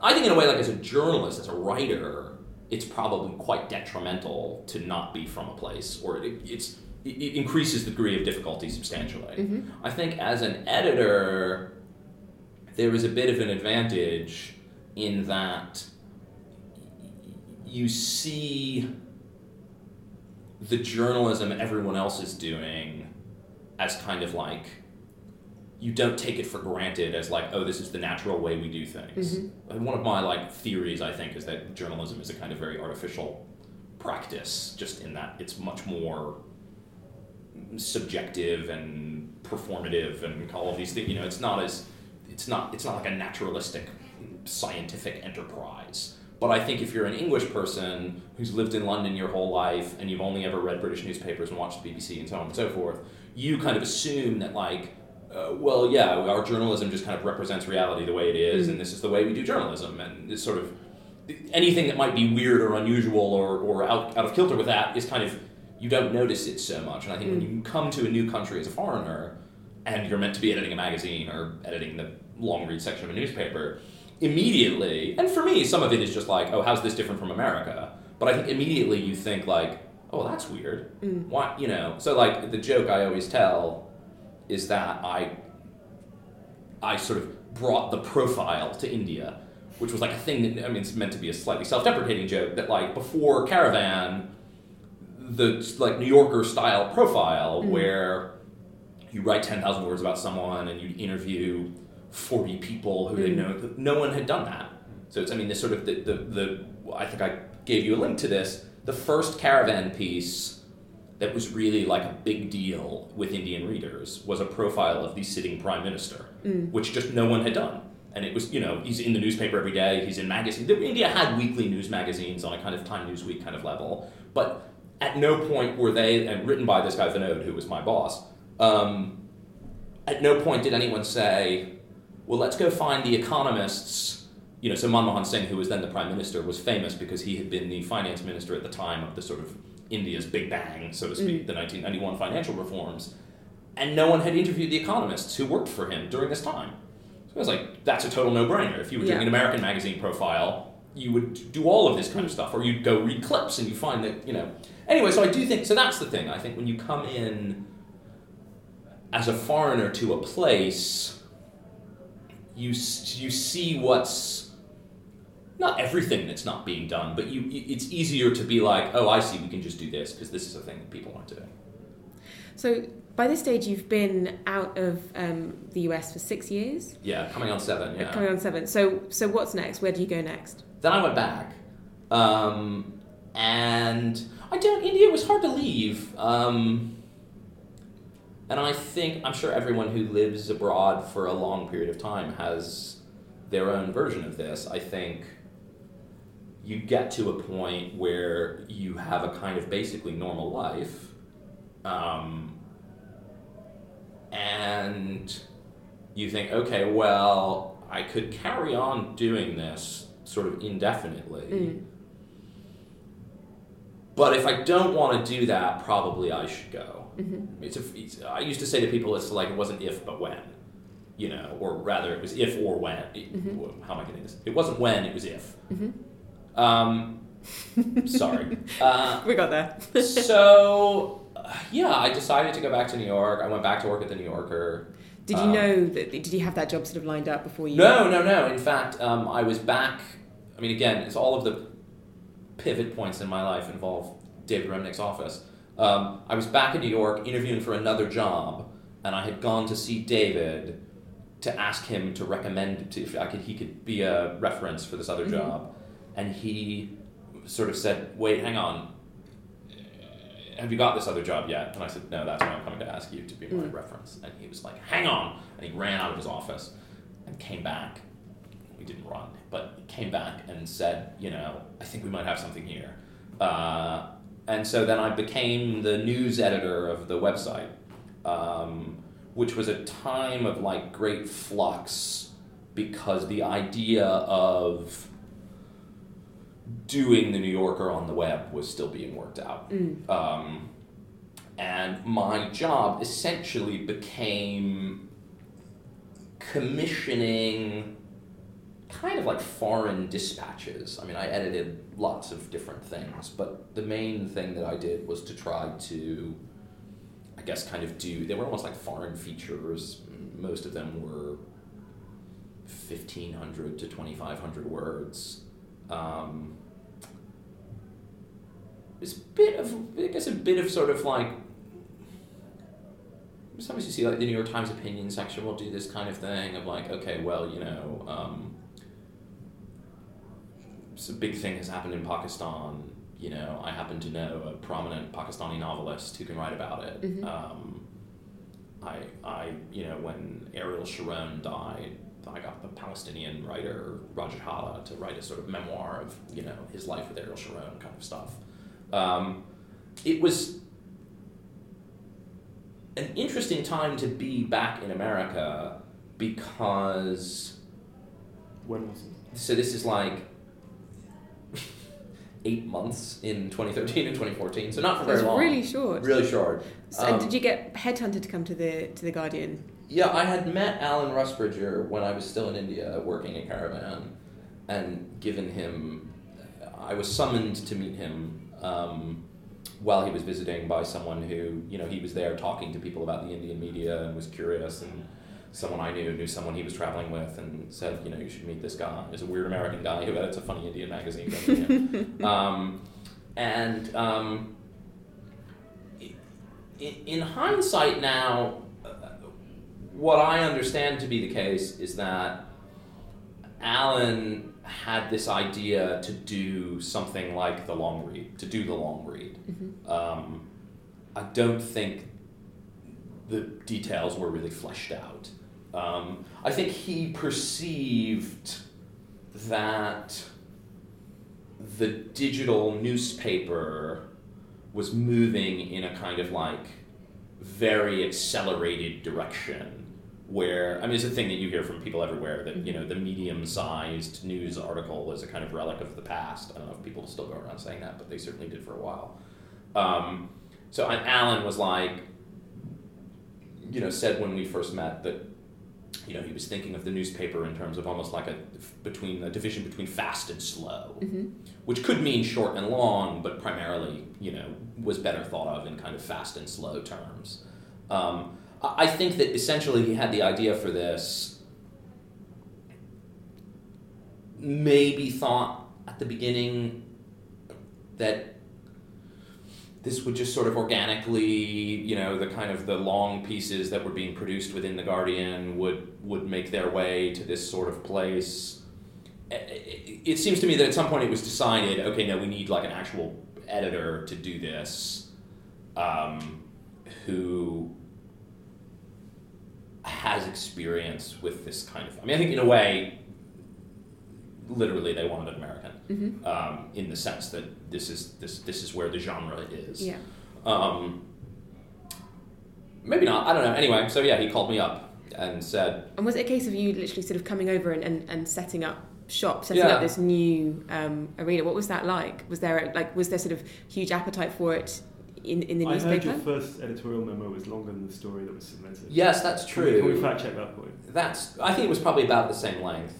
Speaker 3: I think in a way, like as a journalist, as a writer, it's probably quite detrimental to not be from a place, or it, it's it, increases the degree of difficulty substantially.
Speaker 1: hmm
Speaker 3: I think as an editor, there is a bit of an advantage in that you see the journalism everyone else is doing as kind of like you don't take it for granted as like oh this is the natural way we do things.
Speaker 1: Mhm.
Speaker 3: and one of my like theories i think is that journalism is a kind of very artificial practice just in that it's much more subjective and performative and all of these things. You know it's not as it's not it's not like a naturalistic scientific enterprise but i think if you're an english person who's lived in london your whole life and you've only ever read british newspapers and watched the bbc and so on and so forth you kind of assume that like uh, well yeah our journalism just kind of represents reality the way it is
Speaker 1: Mm.
Speaker 3: and this is the way we do journalism. And it's sort of anything that might be weird or unusual or, or out, out of kilter with that is kind of you don't notice it so much. And i think when you come to a new country as a foreigner and you're meant to be editing a magazine or editing the long read section of a newspaper immediately, and for me, some of it is just like, oh, how's this different from America? But I think immediately you think like, oh, that's weird.
Speaker 1: Mm.
Speaker 3: Why, you know? So like the joke I always tell is that I, I sort of brought the profile to India, which was like a thing that I mean, it's meant to be a slightly self-deprecating joke that like before Caravan, the like New Yorker style profile
Speaker 1: Mm.
Speaker 3: where you write ten thousand words about someone and you interview forty people who they
Speaker 1: Mm.
Speaker 3: know. No one had done that. So it's I mean this sort of the, the the I think I gave you a link to this. The first Caravan piece that was really like a big deal with Indian readers was a profile of the sitting prime minister,
Speaker 1: Mm.
Speaker 3: which just no one had done. And it was, you know, he's in the newspaper every day, he's in magazines. India had weekly news magazines on a kind of Time Newsweek kind of level, but at no point were they, and written by this guy Vinod, who was my boss, um, at no point did anyone say, well, let's go find the economists. You know, so Manmohan Singh, who was then the prime minister, was famous because he had been the finance minister at the time of the sort of India's Big Bang, so to speak,
Speaker 1: Mm.
Speaker 3: the 1991 financial reforms. And no one had interviewed the economists who worked for him during this time. So I was like, that's a total no brainer. If you were doing
Speaker 1: Yeah.
Speaker 3: an American magazine profile, you would do all of this kind of stuff, or you'd go read clips and you find that, you know. Anyway, so I do think, so that's the thing. I think when you come in as a foreigner to a place, you, you see what's not everything that's not being done, but you it's easier to be like, oh, I see, we can just do this because this is a thing that people aren't doing.
Speaker 1: So by this stage, you've been out of um, the US for six years,
Speaker 3: Yeah, coming on seven. Yeah.
Speaker 1: coming on seven. So so what's next? Where do you go next?
Speaker 3: Then I went back, um, and I don't. India was hard to leave, um, and I think I'm sure everyone who lives abroad for a long period of time has their own version of this. I think you get to a point where you have a kind of basically normal life, um, and you think, okay, well, I could carry on doing this sort of indefinitely.
Speaker 1: Mm.
Speaker 3: But if I don't want to do that, probably I should go.
Speaker 1: Hmm
Speaker 3: It's a, it's, I used to say to people, it's like it wasn't if but when, you know, or rather it was if or when. It-
Speaker 1: Mhm.
Speaker 3: How am I getting this? It wasn't when, it was if.
Speaker 1: hmm
Speaker 3: Um, <laughs> sorry. Uh,
Speaker 1: We got there. <laughs>
Speaker 3: so, uh, yeah, I decided to go back to New York. I went back to work at the New Yorker.
Speaker 1: Did you
Speaker 3: Um,
Speaker 1: know that? Did you have that job sort of lined up before you?
Speaker 3: No, no, no. In fact, um, I was back. I mean, again, it's all of the pivot points in my life involve David Remnick's office. Um, I was back in New York interviewing for another job, and I had gone to see David to ask him to recommend to, if I could he could be a reference for this other
Speaker 1: Mhm.
Speaker 3: job, and he sort of said, "Wait, hang on." Have you got this other job yet? And I said, No, that's why I'm coming to ask you to be my
Speaker 1: Mm.
Speaker 3: reference. And he was like, Hang on. And he ran out of his office and came back. We didn't run, but came back and said, You know, I think we might have something here. Uh, and so then I became the news editor of the website, um, which was a time of like great flux because the idea of doing the New Yorker on the web was still being worked out.
Speaker 1: Mm.
Speaker 3: Um, and my job essentially became commissioning kind of like foreign dispatches. I mean, I edited lots of different things, but the main thing that I did was to try to, I guess, kind of do, they were almost like foreign features. Most of them were 1,500 to 2,500 words. Um, it's a bit of, I guess, a bit of sort of like. Sometimes you see like the New York Times opinion section will do this kind of thing of like, okay, well, you know, um, a big thing has happened in Pakistan. You know, I happen to know a prominent Pakistani novelist who can write about it.
Speaker 1: Mhm.
Speaker 3: Um, I, I, you know, when Ariel Sharon died, I got the Palestinian writer Raja Shehadeh to write a sort of memoir of you know his life with Ariel Sharon kind of stuff. Um, it was an interesting time to be back in America because
Speaker 4: When was it?
Speaker 3: so this is like eight months in 2013 and 2014, so not for very
Speaker 1: it's
Speaker 3: long.
Speaker 1: really short.
Speaker 3: really short.
Speaker 1: So, and
Speaker 3: Um,
Speaker 1: did you get headhunted to come to the to the Guardian?
Speaker 3: Yeah, I had met Alan Rusbridger when I was still in India working at Caravan, and given him, I was summoned to meet him um, while he was visiting by someone who, you know, he was there talking to people about the Indian media and was curious, and someone I knew knew someone he was traveling with and said, you know, you should meet this guy. He's a weird American guy who edits a funny Indian magazine. Go meet him. um, and um, in hindsight now, uh, what I understand to be the case is that Alan had this idea to do something like the long read, to do the long read. Um, I don't think the details were really fleshed out. Um, I think he perceived that the digital newspaper was moving in a kind of like very accelerated direction where I mean it's a thing that you hear from people everywhere that you know the medium-sized news article is a kind of relic of the past. I don't know if people still go around saying that, but they certainly did for a while. Um, so Alan was like, you know, said when we first met that you know he was thinking of the newspaper in terms of almost like a between a division between fast and slow, which could mean short and long, but primarily you know was better thought of in kind of fast and slow terms. Um, I I think that essentially he had the idea for this. Maybe thought at the beginning that this would just sort of organically, you know, the kind of the long pieces that were being produced within the Guardian would would make their way to this sort of place. It seems to me that at some point it was decided, okay, no, we need like an actual editor to do this, um, who has experience with this kind of. I mean, I think in a way, literally, they wanted an American
Speaker 1: Mm-hmm.
Speaker 3: um, in the sense that this is this this is where the genre is.
Speaker 1: Yeah.
Speaker 3: Um, maybe not. I don't know. Anyway, so yeah, he called me up and said,
Speaker 1: And was it a case of you literally sort of coming over and, and, and setting up shop, setting
Speaker 3: Yeah.
Speaker 1: up this new um, arena? What was that like? Was there a, like was there sort of huge appetite for it in, in the newspaper?
Speaker 4: I heard your first editorial memo was longer than the story that was submitted.
Speaker 3: "Yes, that's
Speaker 4: Can we, can we
Speaker 3: true.
Speaker 4: fact check that point?
Speaker 3: That's. I think it was probably about the same length."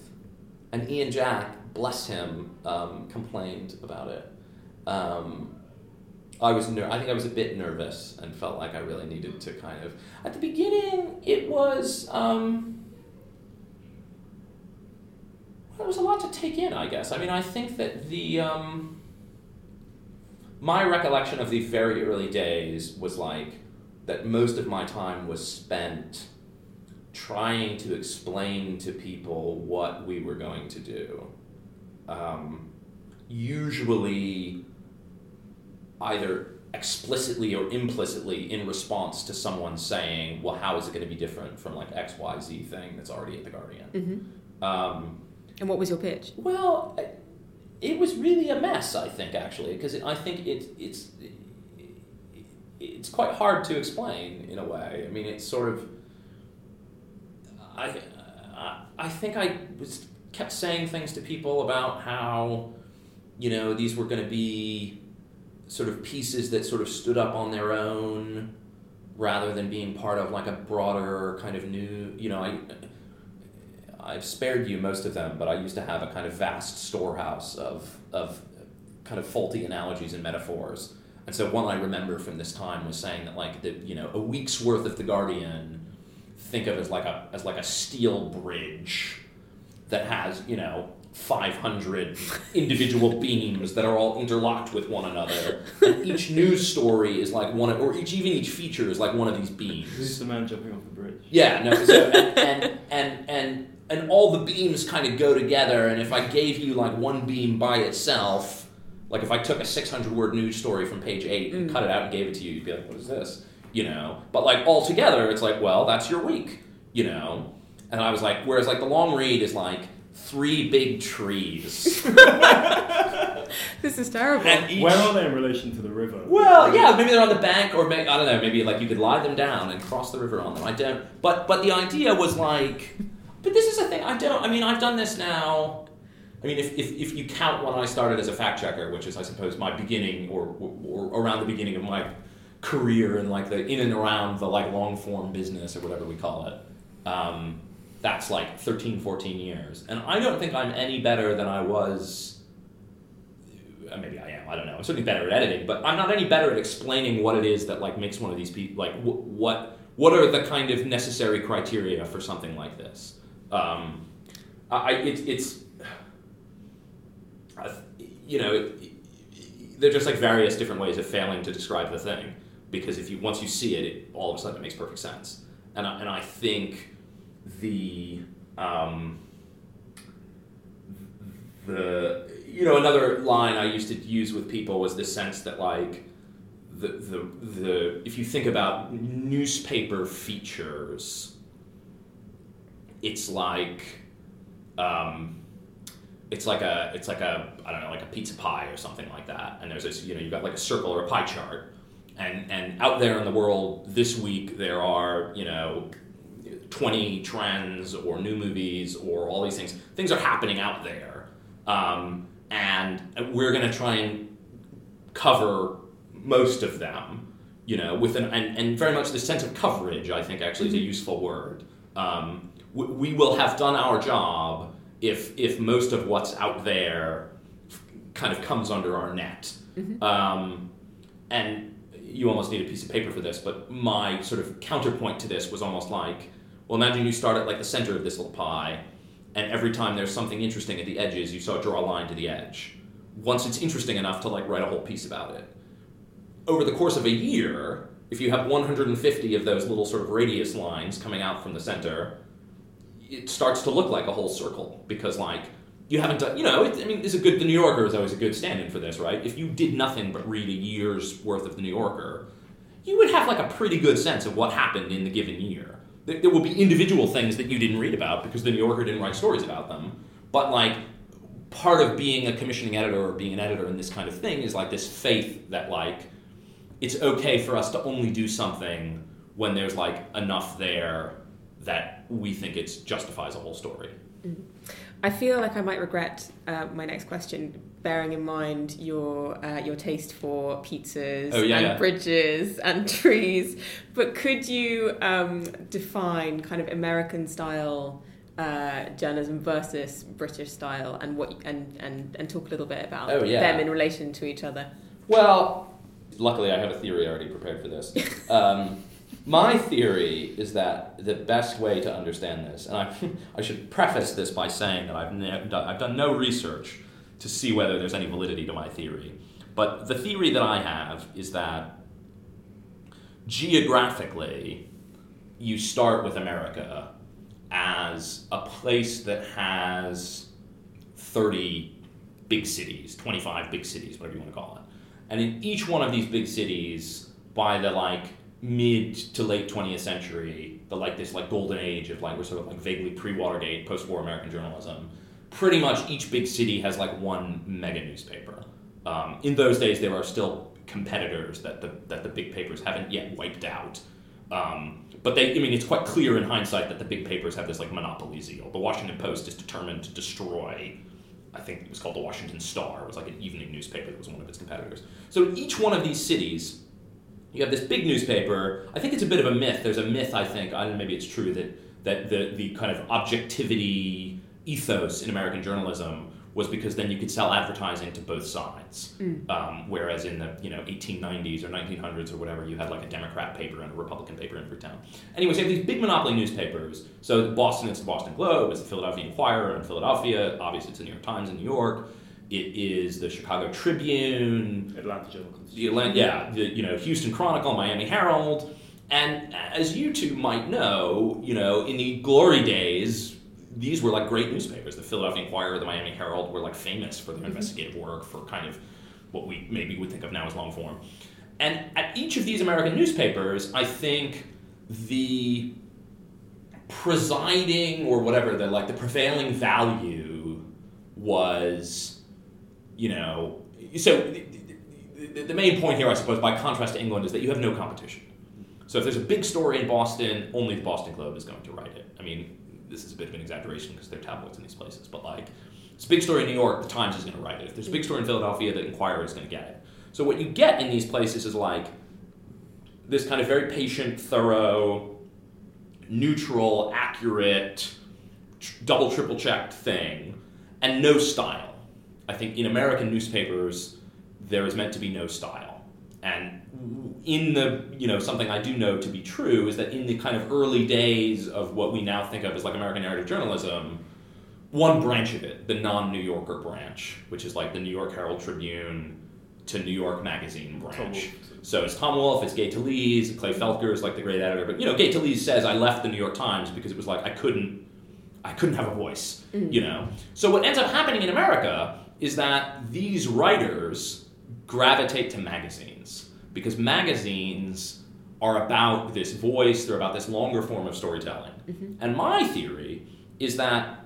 Speaker 3: And Ian Jack, bless him, um, complained about it. Um, I was ner- I think I was a bit nervous and felt like I really needed to kind of. At the beginning, it was. Um, well, it was a lot to take in, I guess. I mean, I think that the. Um, my recollection of the very early days was like that most of my time was spent trying to explain to people what we were going to do. Um, usually, either explicitly or implicitly in response to someone saying, "Well, how is it going to be different from like X Y Z thing that's already at the Guardian?"
Speaker 1: hmm
Speaker 3: Um,
Speaker 1: And what was your pitch?
Speaker 3: well, it was really a mess. I think actually, because I think it, it's it's quite hard to explain in a way. I mean, it's sort of. I uh, I, I think I was kept saying things to people about how, you know, these were going to be sort of pieces that sort of stood up on their own rather than being part of like a broader kind of new you know i i've spared you most of them but i used to have a kind of vast storehouse of of kind of faulty analogies and metaphors. And so one i remember from this time was saying that like the you know a week's worth of the guardian think of as like a as like a steel bridge that has you know 500 <laughs> individual beams that are all interlocked with one another and each news story is like one of or each even each feature is like one of these beams
Speaker 4: Who's the man jumping off the bridge?
Speaker 3: yeah, no. So and and and and, and all the beams kind of go together. And if I gave you like one beam by itself, like if I took a six hundred word news story from page eight and
Speaker 1: Mm.
Speaker 3: cut it out and gave it to you, you'd be like, "What is this?" You know. But like all together, it's like, well, that's your week. You know. And I was like, whereas like the long read is like three big trees. <laughs>
Speaker 1: This is terrible.
Speaker 3: and each
Speaker 4: Where are they in relation to the river?
Speaker 3: well, yeah, maybe they're on the bank, or maybe, I don't know. Maybe like you could lie them down and cross the river on them. I don't. But but the idea was like, but this is a thing. I don't. I mean, I've done this now. I mean, if, if, if you count when I started as a fact checker, which is I suppose my beginning or, or, or around the beginning of my career in like the in and around the like long form business or whatever we call it. Um, that's like 13, 14 years. And I don't think I'm any better than I was. uh, Maybe I am. I don't know. I'm certainly better at editing, but I'm not any better at explaining what it is that like makes one of these people like wh- what what are the kind of necessary criteria for something like this. Um, I, I it, it's <sighs> you know it, they're just like various different ways of failing to describe the thing because if you once you see it, it all of a sudden it makes perfect sense. And I, and I think the um, the you know another line I used to use with people was this sense that like the the the if you think about newspaper features, it's like um, it's like a it's like a I don't know like a pizza pie or something like that. And there's this you know you've got like a circle or a pie chart, and and out there in the world this week there are you know 20 trends or new movies or all these things. Things are happening out there, um, and we're going to try and cover most of them. You know, with an and, and very much the sense of coverage. I think actually is a useful word. Um, we, we will have done our job if if most of what's out there kind of comes under our net. Um, and you almost need a piece of paper for this, but my sort of counterpoint to this was almost like, well, imagine you start at like the center of this little pie, and every time there's something interesting at the edges, you sort of draw a line to the edge. Once it's interesting enough to like write a whole piece about it. Over the course of a year, if you have 150 of those little sort of radius lines coming out from the center, it starts to look like a whole circle because like you haven't done you know it, i mean it's a good the new yorker is always a good stand-in for this right? If you did nothing but read a year's worth of the new yorker you would have like a pretty good sense of what happened in the given year. There, there will be individual things that you didn't read about because the new yorker didn't write stories about them but like part of being a commissioning editor or being an editor in this kind of thing is like this faith that like it's okay for us to only do something when there's like enough there that we think it justifies a whole story. Mm-hmm.
Speaker 1: I feel like I might regret uh, my next question, bearing in mind your uh, your taste for pizzas
Speaker 3: Oh, yeah,
Speaker 1: and
Speaker 3: yeah.
Speaker 1: bridges and <laughs> trees. But could you um, define kind of American style uh, journalism versus British style, and what and and and talk a little bit about
Speaker 3: Oh, yeah.
Speaker 1: them in relation to each other?
Speaker 3: Well, luckily I have a theory already prepared for this. <laughs> Um, my theory is that the best way to understand this, and I, <laughs> I should preface this by saying that I've, ne- done, I've done no research to see whether there's any validity to my theory, but the theory that I have is that geographically, you start with America as a place that has 30 big cities, 25 big cities, whatever you want to call it. And in each one of these big cities, by the like mid to late 20th century, the like this like golden age of like we're sort of like vaguely pre-Watergate, post-war American journalism. Pretty much each big city has like one mega newspaper. Um, in those days, there are still competitors that the that the big papers haven't yet wiped out. Um, but they, I mean, it's quite clear in hindsight that the big papers have this like monopoly zeal. The Washington Post is determined to destroy I think it was called the Washington Star. It was like an evening newspaper that was one of its competitors. So each one of these cities, you have this big newspaper. I think it's a bit of a myth. There's a myth, I think, I don't know, maybe it's true, that, that the, the kind of objectivity ethos in American journalism was because then you could sell advertising to both sides. Um, whereas in the you know 1890s or 1900s or whatever, you had like a Democrat paper and a Republican paper in every town. Anyways, you have these big monopoly newspapers. So Boston, it's the Boston Globe, it's the Philadelphia Inquirer in Philadelphia. Obviously, it's the New York Times in New York. It is the Chicago Tribune,
Speaker 4: Atlanta Journal
Speaker 3: the Atlanta, yeah, the you know Houston Chronicle, Miami Herald, and as you two might know, you know in the glory days, these were like great newspapers. The Philadelphia Inquirer, the Miami Herald were like famous for their mm-hmm. investigative work, for kind of what we maybe would think of now as long form. And at each of these American newspapers, I think the presiding or whatever the like the prevailing value was, you know, so the, the, the main point here, I suppose, by contrast to England, is that you have no competition. So if there's a big story in Boston, only the Boston Globe is going to write it. I mean, this is a bit of an exaggeration because there are tabloids in these places, but like, it's a big story in New York, the Times is going to write it. If there's a big story in Philadelphia, the Inquirer is going to get it. So what you get in these places is like this kind of very patient, thorough, neutral, accurate, tr- double triple checked thing, and no style. I think in American newspapers there is meant to be no style, and in the you know something I do know to be true is that in the kind of early days of what we now think of as like American narrative journalism, one branch of it, the non-New Yorker branch, which is like the New York Herald Tribune to New York Magazine branch. So it's Tom Wolfe, it's Gay Talese, Clay Felker is like the great editor. But you know, Gay Talese says I left the New York Times because it was like I couldn't, I couldn't have a voice. Mm. You know. So what ends up happening in America is that these writers gravitate to magazines because magazines are about this voice. They're about this longer form of storytelling. Mm-hmm. And my theory is that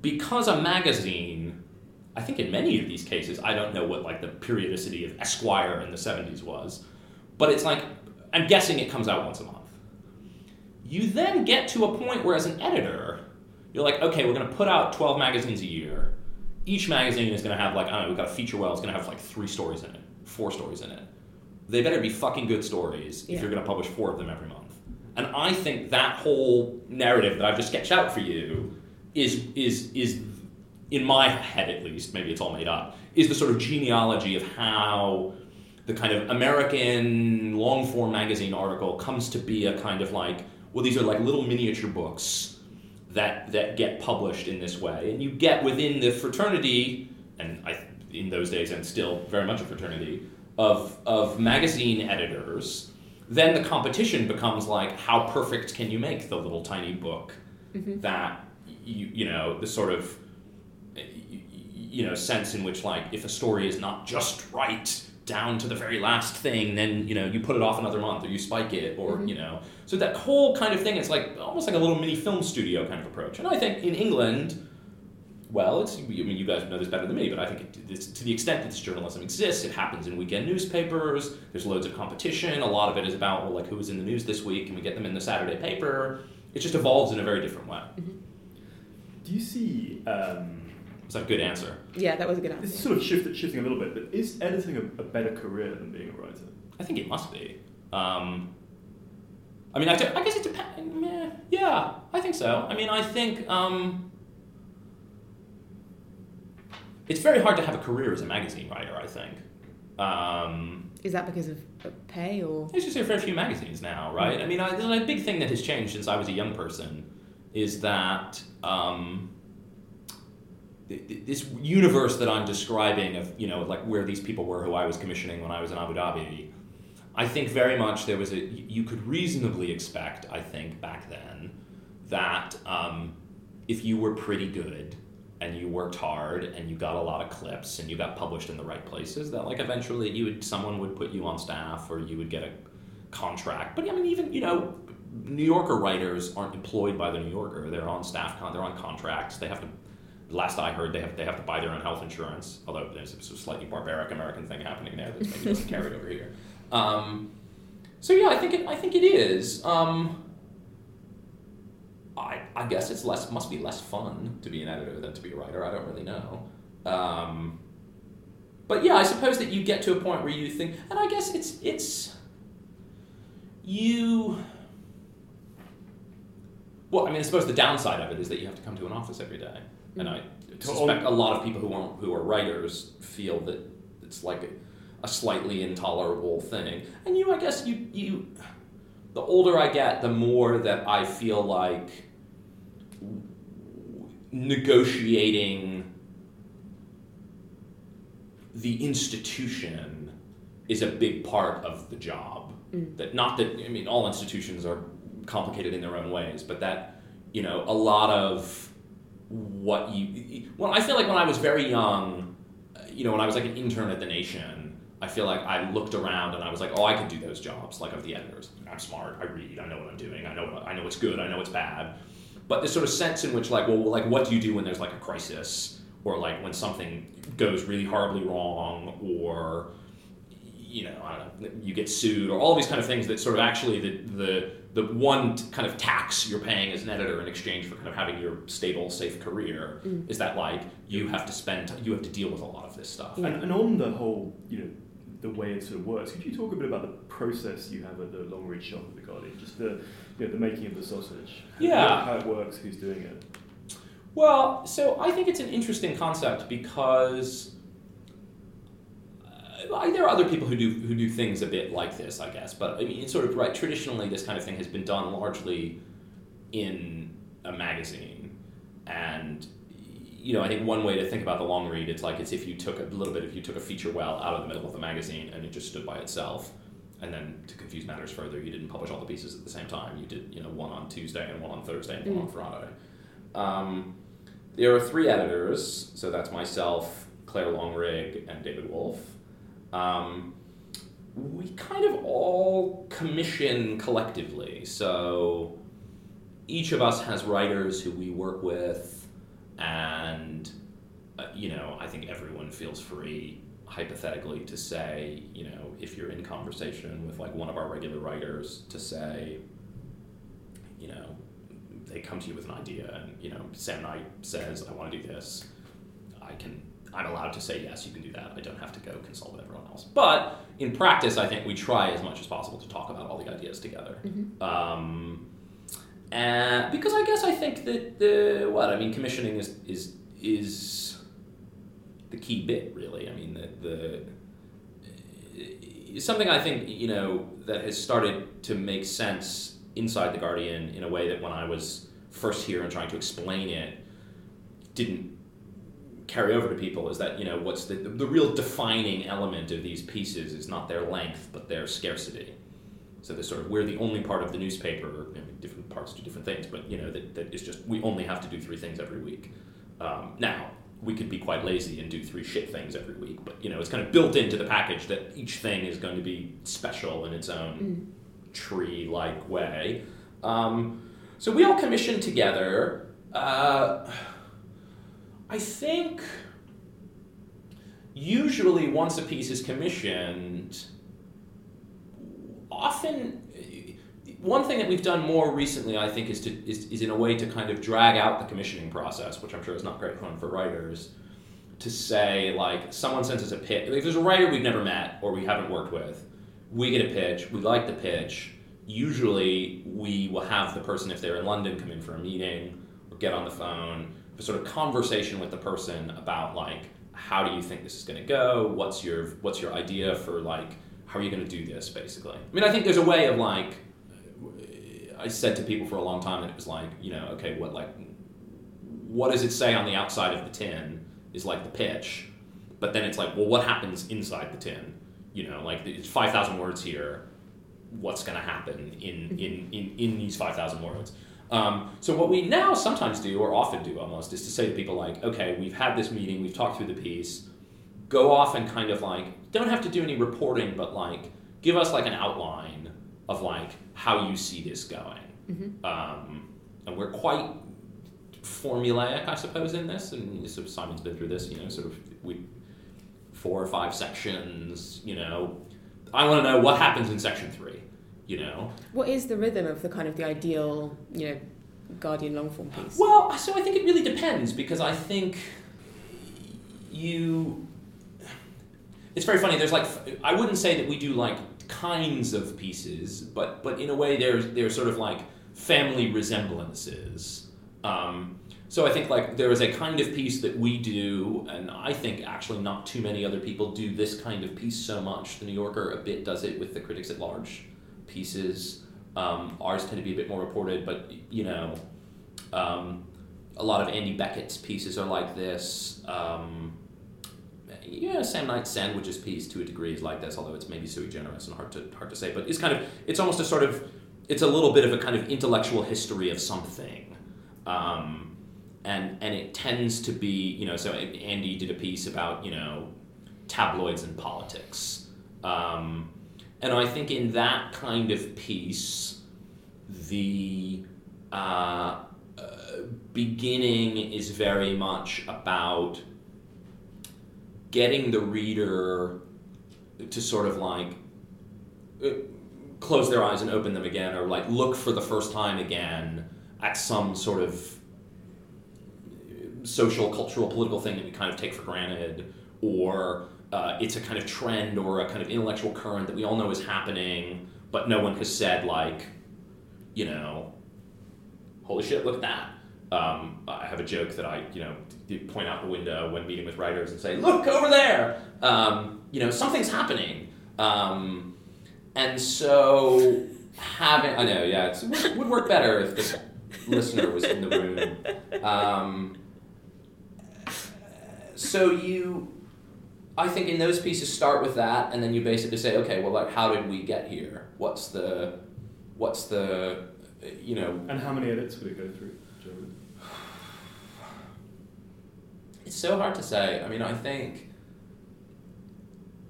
Speaker 3: because a magazine I think in many of these cases, I don't know what like the periodicity of Esquire in the 70s was, but it's like, I'm guessing it comes out once a month. You then get to a point where, as an editor, you're like, okay, we're going to put out 12 magazines a year. Each magazine is going to have like, I don't know, we've got a feature well, it's going to have like three stories in it, four stories in it. They better be fucking good stories
Speaker 1: Yeah.
Speaker 3: if you're going to publish four of them every month. And I think that whole narrative that I've just sketched out for you is is is in my head at least, maybe it's all made up, is the sort of genealogy of how the kind of American long form magazine article comes to be a kind of like, well, these are like little miniature books that that get published in this way, and you get within the fraternity, and I in those days and still very much a fraternity of of magazine editors. Then the competition becomes like, how perfect can you make the little tiny book mm-hmm. that you you know the sort of you know sense in which like if a story is not just right down to the very last thing then you know you put it off another month or you spike it or you know. So that whole kind of thing it's like almost like a little mini film studio kind of approach. And i think in england well it's i mean you guys know this better than me but i think it, it's, to the extent that this journalism exists it happens in weekend newspapers there's loads of competition a lot of it is about well like who was in the news this week and we get them in the saturday paper. It just evolves in a very different way.
Speaker 4: Do you see? Um,
Speaker 3: was that a good answer
Speaker 1: Yeah, that was a good answer.
Speaker 4: this is sort of shift, shifting a little bit, but is editing a, a better career than being a writer?
Speaker 3: I think it must be. Um, I mean, I guess it depends. Yeah, I think so. I mean, I think um, it's very hard to have a career as a magazine writer. I think. Um,
Speaker 1: Is that because of of pay or?
Speaker 3: there's just a fair few magazines now, right? I mean, I, there's a big thing that has changed since I was a young person is that um, th- th- this universe that I'm describing of, you know, like where these people were who I was commissioning when I was in Abu Dhabi, I think very much there was a, you could reasonably expect, I think, back then, that um, if you were pretty good and you worked hard and you got a lot of clips and you got published in the right places, that like eventually you would, someone would put you on staff or you would get a contract. But I mean, even, you know, New Yorker writers aren't employed by the New Yorker. They're on staff, con- they're on contracts. They have to, last I heard, they have, they have to buy their own health insurance, although there's a slightly barbaric American thing happening there that's maybe doesn't <laughs> carry over here. Um, so yeah, I think it, I think it is. Um, I, I guess it's less must be less fun to be an editor than to be a writer. I don't really know. Um, but yeah, I suppose that you get to a point where you think, and I guess it's it's you. Well, I mean, I suppose the downside of it is that you have to come to an office every day, and I
Speaker 4: mm.
Speaker 3: suspect a lot of people who aren't who are writers feel that it's like a, a slightly intolerable thing. And you, I guess, you you. The older I get, the more that I feel like negotiating the institution is a big part of the job. Mm. That not that I mean all institutions are complicated in their own ways, but that you know a lot of what you well I feel like when I was very young, you know when I was like an intern at the Nation, I feel like I looked around and I was like, oh, I could do those jobs like of the editors. I'm smart. I read. I know what I'm doing. I know what, I know what's good. I know what's bad. But this sort of sense in which like, well, like what do you do when there's like a crisis or like when something goes really horribly wrong or you know, I don't know, you get sued or all these kind of things that sort of actually the the the one t- kind of tax you're paying as an editor in exchange for kind of having your stable, safe career mm. is that like you have to spend you have to deal with a lot of this stuff.
Speaker 4: And, and on the whole, you know, the way it sort of works. Could you talk a bit about the process you have at the long read shop at the Guardian? Just the you know, the making of the sausage.
Speaker 3: Yeah.
Speaker 4: How it works, who's doing it.
Speaker 3: Well, so I think it's an interesting concept because there are other people who do who do things a bit like this, I guess. But I mean, it's sort of right. Traditionally, this kind of thing has been done largely in a magazine, and you know, I think one way to think about the long read, it's like it's if you took a little bit, if you took a feature well out of the middle of the magazine and it just stood by itself, and then to confuse matters further, you didn't publish all the pieces at the same time. You did, you know, one on Tuesday and one on Thursday and one on Friday. Um, there are three editors, so that's myself, Clair Longrigg, and David Wolf. Um, we kind of all commission collectively. So each of us has writers who we work with, and uh, you know, I think everyone feels free, hypothetically, to say, you know, if you're in conversation with like one of our regular writers, to say, you know, they come to you with an idea, and you know, Sam Knight says, "I want to do this." I can. I'm allowed to say yes. You can do that. I don't have to go consult with everyone else. But in practice, I think we try as much as possible to talk about all the ideas together. Um, and because I guess I think that the what I mean, commissioning is is is the key bit, really. I mean, the the something I think you know that has started to make sense inside the Guardian in a way that when I was first here and trying to explain it didn't carry over to people is that you know what's the the real defining element of these pieces is not their length but their scarcity. So the sort of we're the only part of the newspaper. I mean, different parts do different things, but you know that, that is just we only have to do three things every week. Um, now we could be quite lazy and do three shit things every week, but you know it's kind of built into the package that each thing is going to be special in its own tree-like way. Um, so we all commissioned together. Uh, I think usually once a piece is commissioned, often one thing that we've done more recently, I think, is to is, is in a way to kind of drag out the commissioning process, which I'm sure is not great fun for writers. To say like someone sends us a pitch, if there's a writer we've never met or we haven't worked with, we get a pitch, we like the pitch. Usually, we will have the person, if they're in London, come in for a meeting or get on the phone, sort of conversation with the person about like how do you think this is going to go? What's your what's your idea for like how are you going to do this basically? I mean, I think there's a way of like I said to people for a long time that it was like you know okay what like what does it say on the outside of the tin is like the pitch, but then it's like well what happens inside the tin? You know like it's five thousand words here. What's going to happen in in in in these five thousand words? Um, so what we now sometimes do, or often do almost, is to say to people like, okay, we've had this meeting, we've talked through the piece, go off and kind of like, don't have to do any reporting, but like, give us like an outline of like how you see this going. Um, and we're quite formulaic, I suppose, in this, and of Simon's been through this, you know, sort of we four or five sections, you know. I want to know what happens in section three, you know.
Speaker 1: What is the rhythm of the kind of the ideal, you know, Guardian long form piece?
Speaker 3: Well, so I think it really depends because I think you. It's very funny. There's like I wouldn't say that we do like kinds of pieces, but but in a way there's there's sort of like family resemblances. Um, so I think like there is a kind of piece that we do, and I think actually not too many other people do this kind of piece so much. The New Yorker a bit does it with the critics at large pieces. Um, ours tend to be a bit more reported, but you know, um, a lot of Andy Beckett's pieces are like this. Um, yeah, Sam Knight's sandwiches piece to a degree is like this, although it's maybe sui generis and hard to hard to say. But it's kind of it's almost a sort of it's a little bit of a kind of intellectual history of something, um, and and it tends to be you know so Andy did a piece about you know tabloids and politics. Um, and I think in that kind of piece, the uh, uh, beginning is very much about getting the reader to sort of like uh, close their eyes and open them again, or like look for the first time again at some sort of social, cultural, political thing that we kind of take for granted, or uh, it's a kind of trend or a kind of intellectual current that we all know is happening, but no one has said like, you know, holy shit, look at that. Um, I have a joke that I, you know, point out the window when meeting with writers and say, "Look over there! Um, you know, something's happening." Um, and so having, I know, yeah, it would, work better if the listener was in the room. Um, so you, I think in those pieces start with that, and then you basically say, okay, well, like, how did we get here? What's the, what's the, you know,
Speaker 4: And how many edits would it go through, generally?
Speaker 3: It's so hard to say. I mean, I think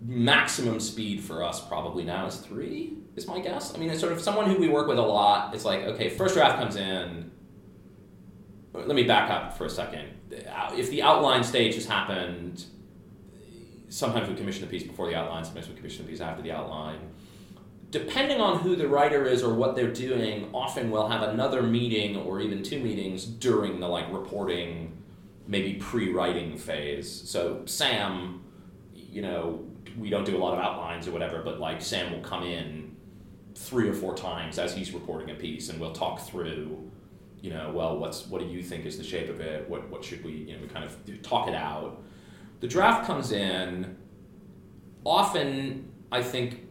Speaker 3: maximum speed for us probably now is three, is my guess. I mean, it's sort of someone who we work with a lot. It's like, okay, first draft comes in. Let me back up for a second. If the outline stage has happened, sometimes we commission a piece before the outline, sometimes we commission a piece after the outline. Depending on who the writer is or what they're doing, often we'll have another meeting or even two meetings during the like reporting maybe pre-writing phase. So Sam, you know, we don't do a lot of outlines or whatever, but like Sam will come in three or four times as he's reporting a piece, and we'll talk through, you know, well, what's what do you think is the shape of it? What what should we, you know, we kind of talk it out. The draft comes in. Often, I think,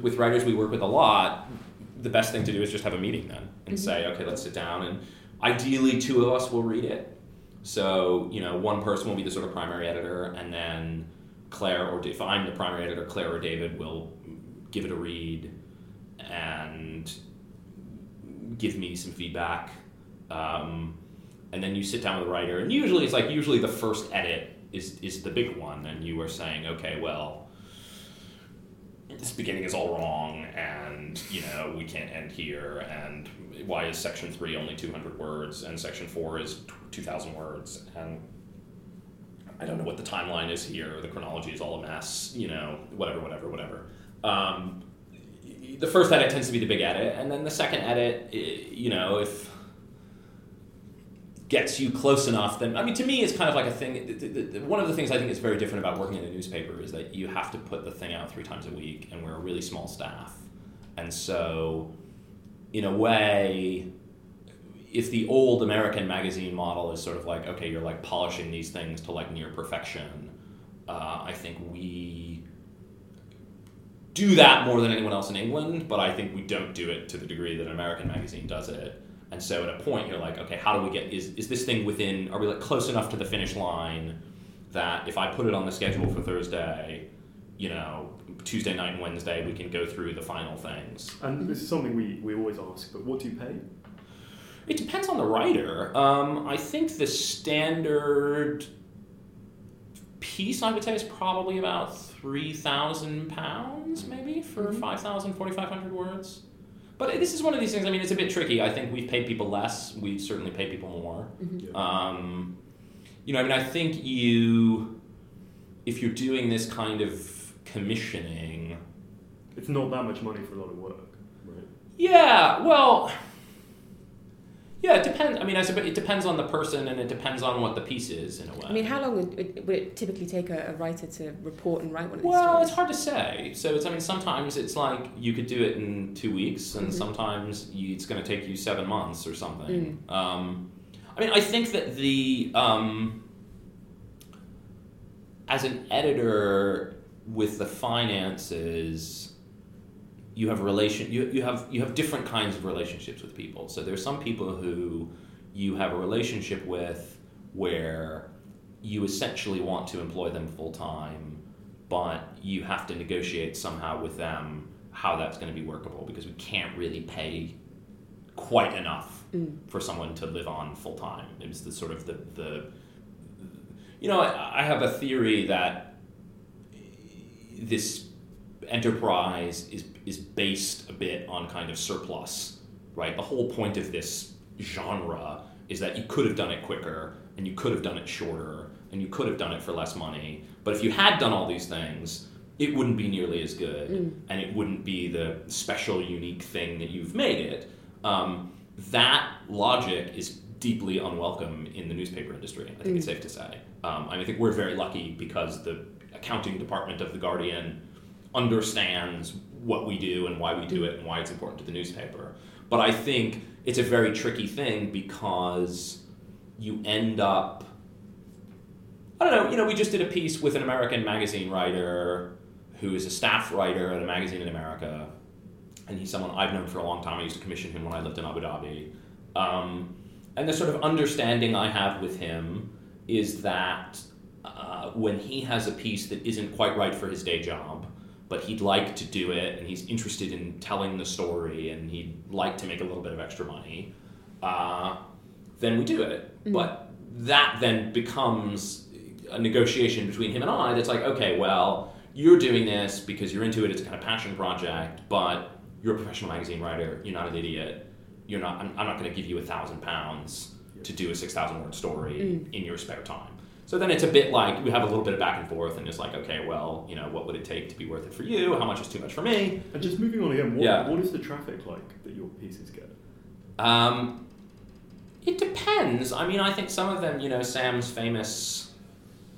Speaker 3: with, writers we work with a lot, the best thing to do is just have a meeting then and say, okay, let's sit down, and ideally, two of us will read it. So, you know, one person will be the sort of primary editor, and then Clair, or if I'm the primary editor, Clair or David will give it a read and give me some feedback. Um, and then you sit down with the writer, and usually it's like usually the first edit is is the big one, and you are saying, okay, well, this beginning is all wrong, and you know we can't end here, and why is section three only two hundred words, and section four is two thousand words, and I don't know what the timeline is here. The chronology is all a mess. You know, whatever, whatever, whatever. Um, the first edit tends to be the big edit, and then the second edit, you know, if gets you close enough, then I mean, to me, it's kind of like a thing. th- th- th- One of the things I think is very different about working in a newspaper is that you have to put the thing out three times a week, and we're a really small staff, and so, in a way, if the old American magazine model is sort of like, okay, you're like polishing these things to like near perfection, uh, I think we do that more than anyone else in England, but I think we don't do it to the degree that an American magazine does it. And so at a point you're like, okay, how do we get is is this thing within are we like close enough to the finish line that if I put it on the schedule for Thursday, you know, Tuesday night and Wednesday we can go through the final things.
Speaker 4: And this is something we, we always ask, but what do you pay?
Speaker 3: It depends on the writer. Um, I think the standard piece I would say is probably about three thousand pounds, maybe for
Speaker 1: Mhm.
Speaker 3: 5,000, 4,500 words. But this is one of these things. I mean, it's a bit tricky. I think we've paid people less. We certainly pay people more.
Speaker 4: Yeah.
Speaker 3: Um, you know, I mean, I think you, if you're doing this kind of commissioning,
Speaker 4: It's not that much money for a lot of work, right?
Speaker 3: Yeah, well, yeah, it depends. I mean, I suppose it depends on the person, and it depends on what the piece is in a way.
Speaker 1: I mean, how long would it, would it typically take a, a writer to report and write one of these
Speaker 3: well, it's hard to say. So it's. I mean, sometimes it's like you could do it in two weeks, and
Speaker 1: Mhm.
Speaker 3: sometimes you, it's going to take you seven months or something.
Speaker 1: Mm.
Speaker 3: Um, I mean, I think that the um, as an editor with the finances, you have relation you, you have you have different kinds of relationships with people. So there's some people who you have a relationship with where you essentially want to employ them full time, but you have to negotiate somehow with them how that's going to be workable because we can't really pay quite enough
Speaker 1: Mm.
Speaker 3: for someone to live on full time. It was the sort of the, the you know, I, I have a theory that this enterprise is is based a bit on kind of surplus, right? The whole point of this genre is that you could have done it quicker and you could have done it shorter and you could have done it for less money. But if you had done all these things, it wouldn't be nearly as good
Speaker 1: Mm.
Speaker 3: and it wouldn't be the special, unique thing that you've made it. Um, that logic is deeply unwelcome in the newspaper industry. I think it's safe to say. Um, I, mean, I think we're very lucky because the accounting department of the Guardian understands what we do and why we do it and why it's important to the newspaper. But I think it's a very tricky thing because you end up. I don't know, you know, we just did a piece with an American magazine writer who is a staff writer at a magazine in America. And he's someone I've known for a long time. I used to commission him when I lived in Abu Dhabi. Um, and the sort of understanding I have with him is that uh, when he has a piece that isn't quite right for his day job, but he'd like to do it and he's interested in telling the story and he'd like to make a little bit of extra money, uh, then we do it.
Speaker 1: Mm.
Speaker 3: But that then becomes a negotiation between him and I that's like, okay, well, you're doing this because you're into it, it's a kind of passion project, but you're a professional magazine writer, you're not an idiot. You're not, I'm, I'm not going to give you a thousand pounds to do a 6,000 word story
Speaker 1: Mm.
Speaker 3: in your spare time. So then it's a bit like we have a little bit of back and forth, and it's like, okay, well, you know, what would it take to be worth it for you? How much is too much for me?
Speaker 4: And just moving on again, what,
Speaker 3: Yeah.
Speaker 4: what is the traffic like that your pieces get?
Speaker 3: Um, it depends. I mean, I think some of them, you know, Sam's famous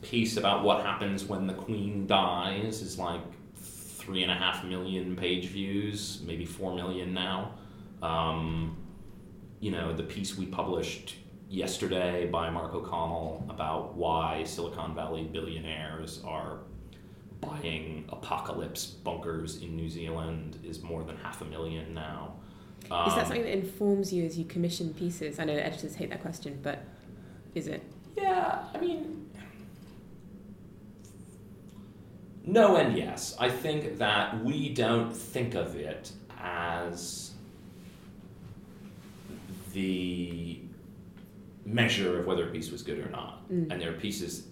Speaker 3: piece about what happens when the queen dies is like three and a half million page views, maybe four million now. Um, you know, the piece we published yesterday by Mark O'Connell about why Silicon Valley billionaires are buying apocalypse bunkers in New Zealand is more than half a million now.
Speaker 1: is
Speaker 3: Um,
Speaker 1: that something that informs you as you commission pieces? I know editors hate that question, but is it?
Speaker 3: Yeah, I mean, no and yes. I think that we don't think of it as the measure of whether a piece was good or not.
Speaker 1: Mm.
Speaker 3: And there are pieces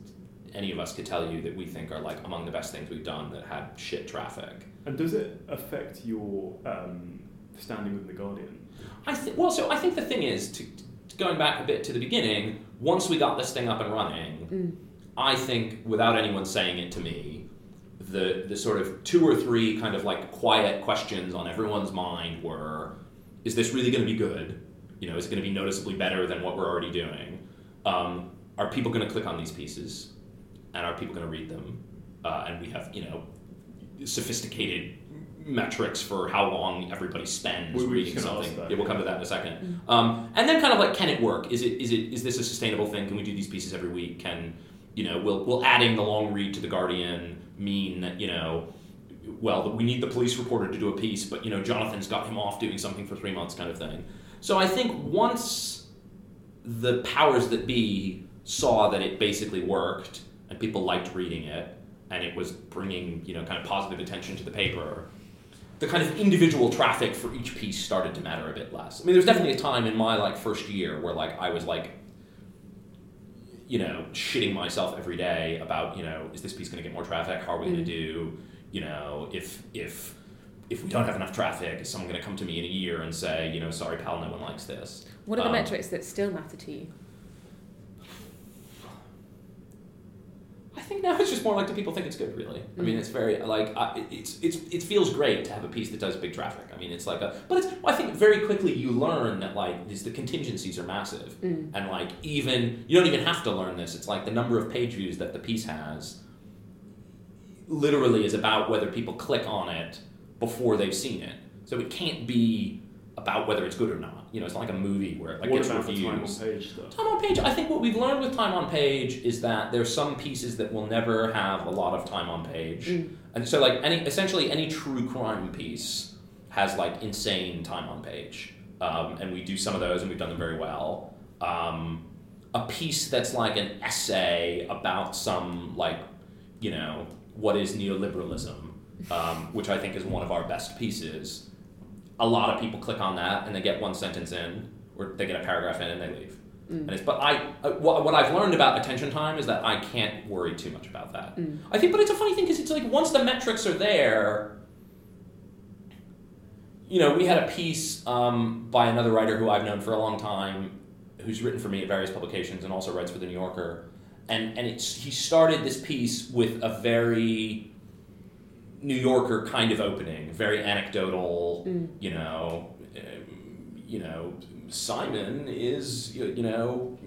Speaker 3: any of us could tell you that we think are like among the best things we've done that had shit traffic.
Speaker 4: And does it affect your um, standing with the Guardian?
Speaker 3: I think well, so I think the thing is to, to going back a bit to the beginning. Once we got this thing up and running,
Speaker 1: Mm.
Speaker 3: I think without anyone saying it to me, the the sort of two or three kind of like quiet questions on everyone's mind were: Is this really going to be good? You know, is it going to be noticeably better than what we're already doing? Um, are people going to click on these pieces, and are people going to read them? Uh, and we have you know sophisticated metrics for how long everybody spends
Speaker 4: We- we
Speaker 3: reading
Speaker 4: can ask
Speaker 3: something.
Speaker 4: that,
Speaker 3: yeah, we'll
Speaker 4: yeah.
Speaker 3: come to that in a second. Um, and then kind of like, can it work? Is it is it is this a sustainable thing? Can we do these pieces every week? Can you know, will will adding the long read to the Guardian mean that you know, well, we need the police reporter to do a piece, but you know, Jonathan's got him off doing something for three months, kind of thing. So I think once the powers that be saw that it basically worked and people liked reading it and it was bringing you know kind of positive attention to the paper the kind of individual traffic for each piece started to matter a bit less. I mean, there was definitely a time in my like first year where like I was like, you know, shitting myself every day about you know, is this piece going to get more traffic? How are we going
Speaker 1: Mm.
Speaker 3: to do? You know, if if if we don't have enough traffic, is someone going to come to me in a year and say, you know, sorry, pal, no one likes this?
Speaker 1: What are the
Speaker 3: Um,
Speaker 1: metrics that still matter to you?
Speaker 3: I think now it's just more like do people think it's good really? I mean,
Speaker 1: Mm.
Speaker 3: it's very like I, it's it's it feels great to have a piece that does big traffic. I mean, it's like a but it's I think very quickly you learn that like these the contingencies are massive
Speaker 1: Mm.
Speaker 3: and like even you don't even have to learn this. It's like the number of page views that the piece has literally is about whether people click on it before they've seen it. So it can't be about whether it's good or not. You know, it's not like a movie where it like
Speaker 4: what
Speaker 3: gets
Speaker 4: about the time on
Speaker 3: reviews.
Speaker 4: page stuff?
Speaker 3: Time on page. I think what we've learned with time on page is that there's some pieces that will never have a lot of time on page,
Speaker 1: Mm.
Speaker 3: and so like any essentially any true crime piece has like insane time on page, um, and we do some of those, and we've done them very well. Um, a piece that's like an essay about some like you know what is neoliberalism, um, which I think is one of our best pieces. A lot of people click on that and they get one sentence in, or they get a paragraph in and they leave.
Speaker 1: Mm.
Speaker 3: And it's, but I, uh, what, what I've learned about attention time is that I can't worry too much about that.
Speaker 1: Mm.
Speaker 3: I think, but it's a funny thing because it's like once the metrics are there, you know, we had a piece um, by another writer who I've known for a long time, who's written for me at various publications and also writes for the New Yorker, and and it's he started this piece with a very New Yorker kind of opening, very anecdotal,
Speaker 1: Mm.
Speaker 3: you know, um, you know, Simon is you you know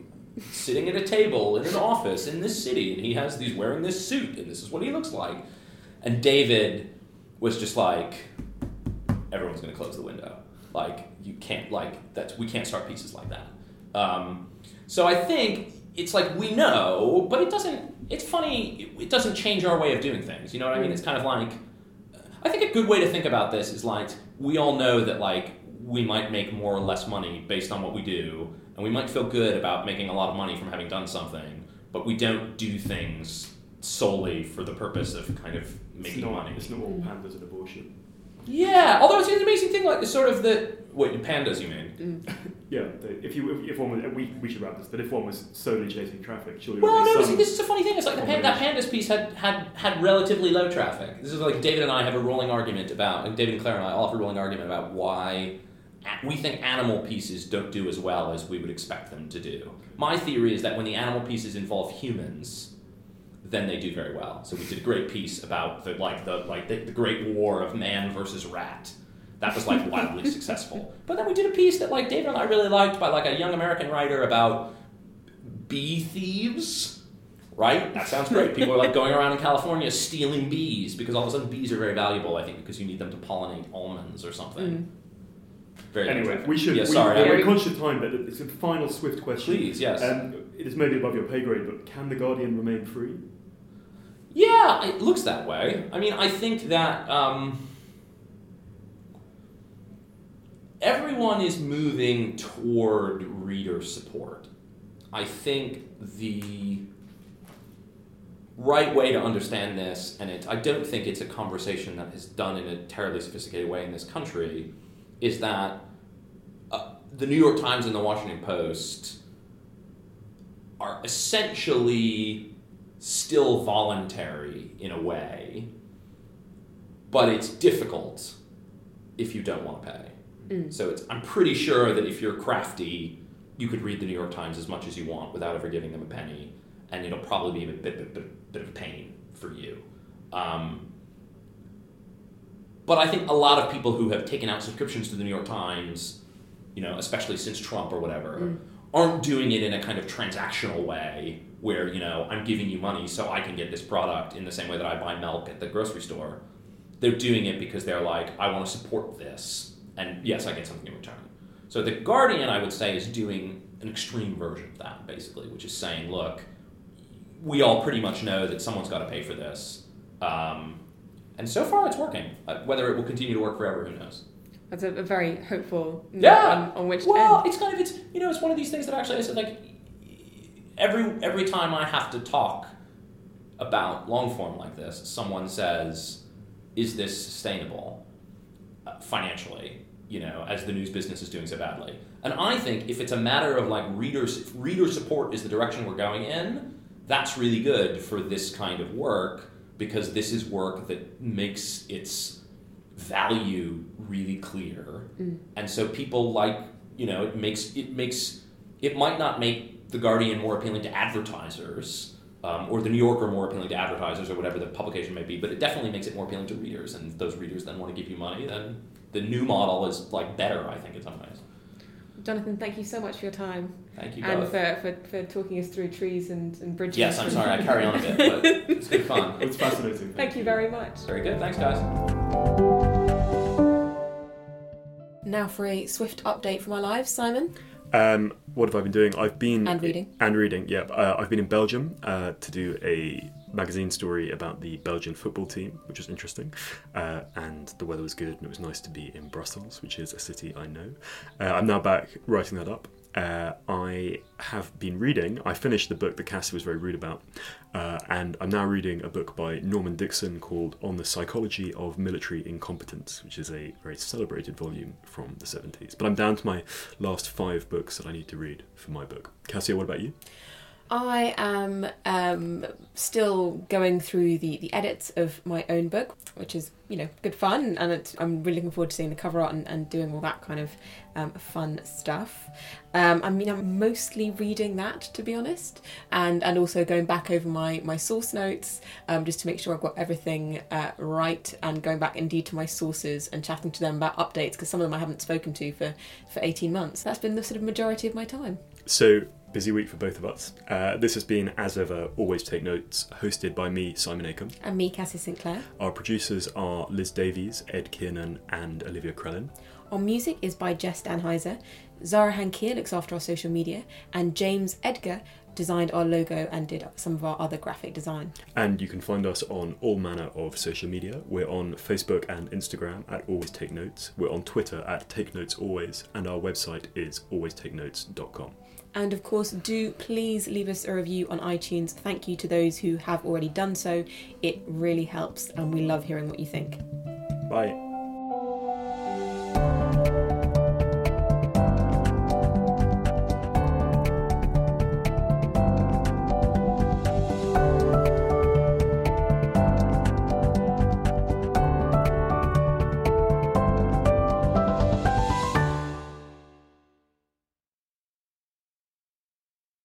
Speaker 3: sitting at a table in an office in this city, and he has these wearing this suit, and this is what he looks like. And David was just like, everyone's going to close the window. Like you can't like that. We can't start pieces like that. Um, so I think it's like we know, but it doesn't. It's funny. It, it doesn't change our way of doing things. You know what I mean? Mm. It's kind of like. I think a good way to think about this is like we all know that like we might make more or less money based on what we do, and we might feel good about making a lot of money from having done something, but we don't do things solely for the purpose of kind of
Speaker 4: It's
Speaker 3: making
Speaker 4: not,
Speaker 3: money.
Speaker 4: It's not all pandas and abortion.
Speaker 3: Yeah, although it's an amazing thing, like the sort of the what pandas you mean? Mm. <laughs>
Speaker 4: Yeah, the, if you if, if one was, we, we should wrap this, but if one was solely chasing traffic, surely it
Speaker 3: Well,
Speaker 4: would be
Speaker 3: no, see, this is a funny thing. It's like the pan- that pandas piece had, had had relatively low traffic. This is like David and I have a rolling argument about, and David and Clair and I all have a rolling argument about why we think animal pieces don't do as well as we would expect them to do. My theory is that when the animal pieces involve humans, then they do very well. So we did a great piece about the like the like the, the great war of man versus rat. That was like wildly <laughs> successful. But then we did a piece that like David and I really liked by like a young American writer about bee thieves. Right? That sounds great. <laughs> People are like going around in California stealing bees because all of a sudden bees are very valuable, I think, because you need them to pollinate almonds or something. Very
Speaker 4: Anyway,
Speaker 3: interesting.
Speaker 4: we should.
Speaker 3: Yeah,
Speaker 4: we,
Speaker 3: sorry.
Speaker 4: We're
Speaker 3: I-
Speaker 4: conscious of time, but it's a final swift question.
Speaker 3: Please, yes.
Speaker 4: Um, it is maybe above your pay grade, but can the Guardian remain free?
Speaker 3: Yeah, it looks that way. I mean, I think that um, everyone is moving toward reader support. I think the right way to understand this, and it, I don't think it's a conversation that is done in a terribly sophisticated way in this country, is that uh, the New York Times and the Washington Post are essentially still voluntary in a way, but it's difficult if you don't want to pay. So it's, I'm pretty sure that if you're crafty, you could read the New York Times as much as you want without ever giving them a penny, and it'll probably be a bit, bit, bit, bit of a pain for you. Um, but I think a lot of people who have taken out subscriptions to the New York Times, you know, especially since Trump or whatever, aren't doing it in a kind of transactional way where, you know, I'm giving you money so I can get this product in the same way that I buy milk at the grocery store. They're doing it because they're like, I want to support this, and yes, I get something in return. So the Guardian, I would say, is doing an extreme version of that, basically, which is saying, look, we all pretty much know that someone's got to pay for this. Um, and so far, it's working. Uh, whether it will continue to work forever, who knows?
Speaker 1: That's a, a very hopeful
Speaker 3: Yeah.
Speaker 1: on, on which
Speaker 3: Well,
Speaker 1: end.
Speaker 3: it's kind of it's you know it's one of these things that actually I said like every every time I have to talk about long form like this, someone says, "Is this sustainable uh, financially?" You know, as the news business is doing so badly. And I think if it's a matter of like readers, if reader support is the direction we're going in, that's really good for this kind of work because this is work that makes its value really clear and so people like you know it makes it makes it might not make the guardian more appealing to advertisers um, or the new yorker more appealing to advertisers or whatever the publication may be but it definitely makes it more appealing to readers and those readers then want to give you money then the new model is like better i think in some ways
Speaker 1: Jonathan, thank you so much for your time
Speaker 3: thank you
Speaker 1: and
Speaker 3: both
Speaker 1: for, for, for talking us through trees and, and bridges.
Speaker 3: yes i'm sorry i carry on a bit but it's good fun <laughs>
Speaker 4: It's fascinating.
Speaker 1: Thank you very much.
Speaker 3: very good thanks guys
Speaker 1: Now for a swift update from our lives, Simon.
Speaker 2: Um, what have I been doing? I've been
Speaker 1: And reading.
Speaker 2: and reading. Yeah, uh, I've been in Belgium uh, to do a magazine story about the Belgian football team, which was interesting. Uh, and the weather was good, and it was nice to be in Brussels, which is a city I know. Uh, I'm now back writing that up. Uh, I have been reading. I finished the book that Cassie was very rude about, uh, and I'm now reading a book by Norman Dixon called "On the Psychology of Military Incompetence," which is a very celebrated volume from the 70s. But I'm down to my last five books that I need to read for my book. Cassia, what about you?
Speaker 1: I am um, still going through the, the edits of my own book, which is, you know, good fun. And I'm really looking forward to seeing the cover art and, and doing all that kind of um, fun stuff. Um, I mean, I'm mostly reading that, to be honest, and, and also going back over my, my source notes um, just to make sure I've got everything uh, right and going back indeed to my sources and chatting to them about updates because some of them I haven't spoken to for, for 18 months. That's been the sort of majority of my time.
Speaker 2: So
Speaker 4: Busy week for both of us. Uh, this has been, as ever, Always Take Notes, hosted by me, Simon Akam.
Speaker 1: And me, Cassie Sinclair.
Speaker 4: Our producers are Liz Davies, Ed Kiernan, and Olivia Krellin.
Speaker 1: Our music is by Jess Danheiser. Zara Hankier looks after our social media, and James Edgar designed our logo and did some of our other graphic design.
Speaker 4: And you can find us on all manner of social media. We're on Facebook and Instagram at Always Take Notes. We're on Twitter at Take Notes Always, and our website is alwaystakenotes.com.
Speaker 1: And of course, do please leave us a review on iTunes. Thank you to those who have already done so. It really helps, and we love hearing what you think.
Speaker 4: Bye.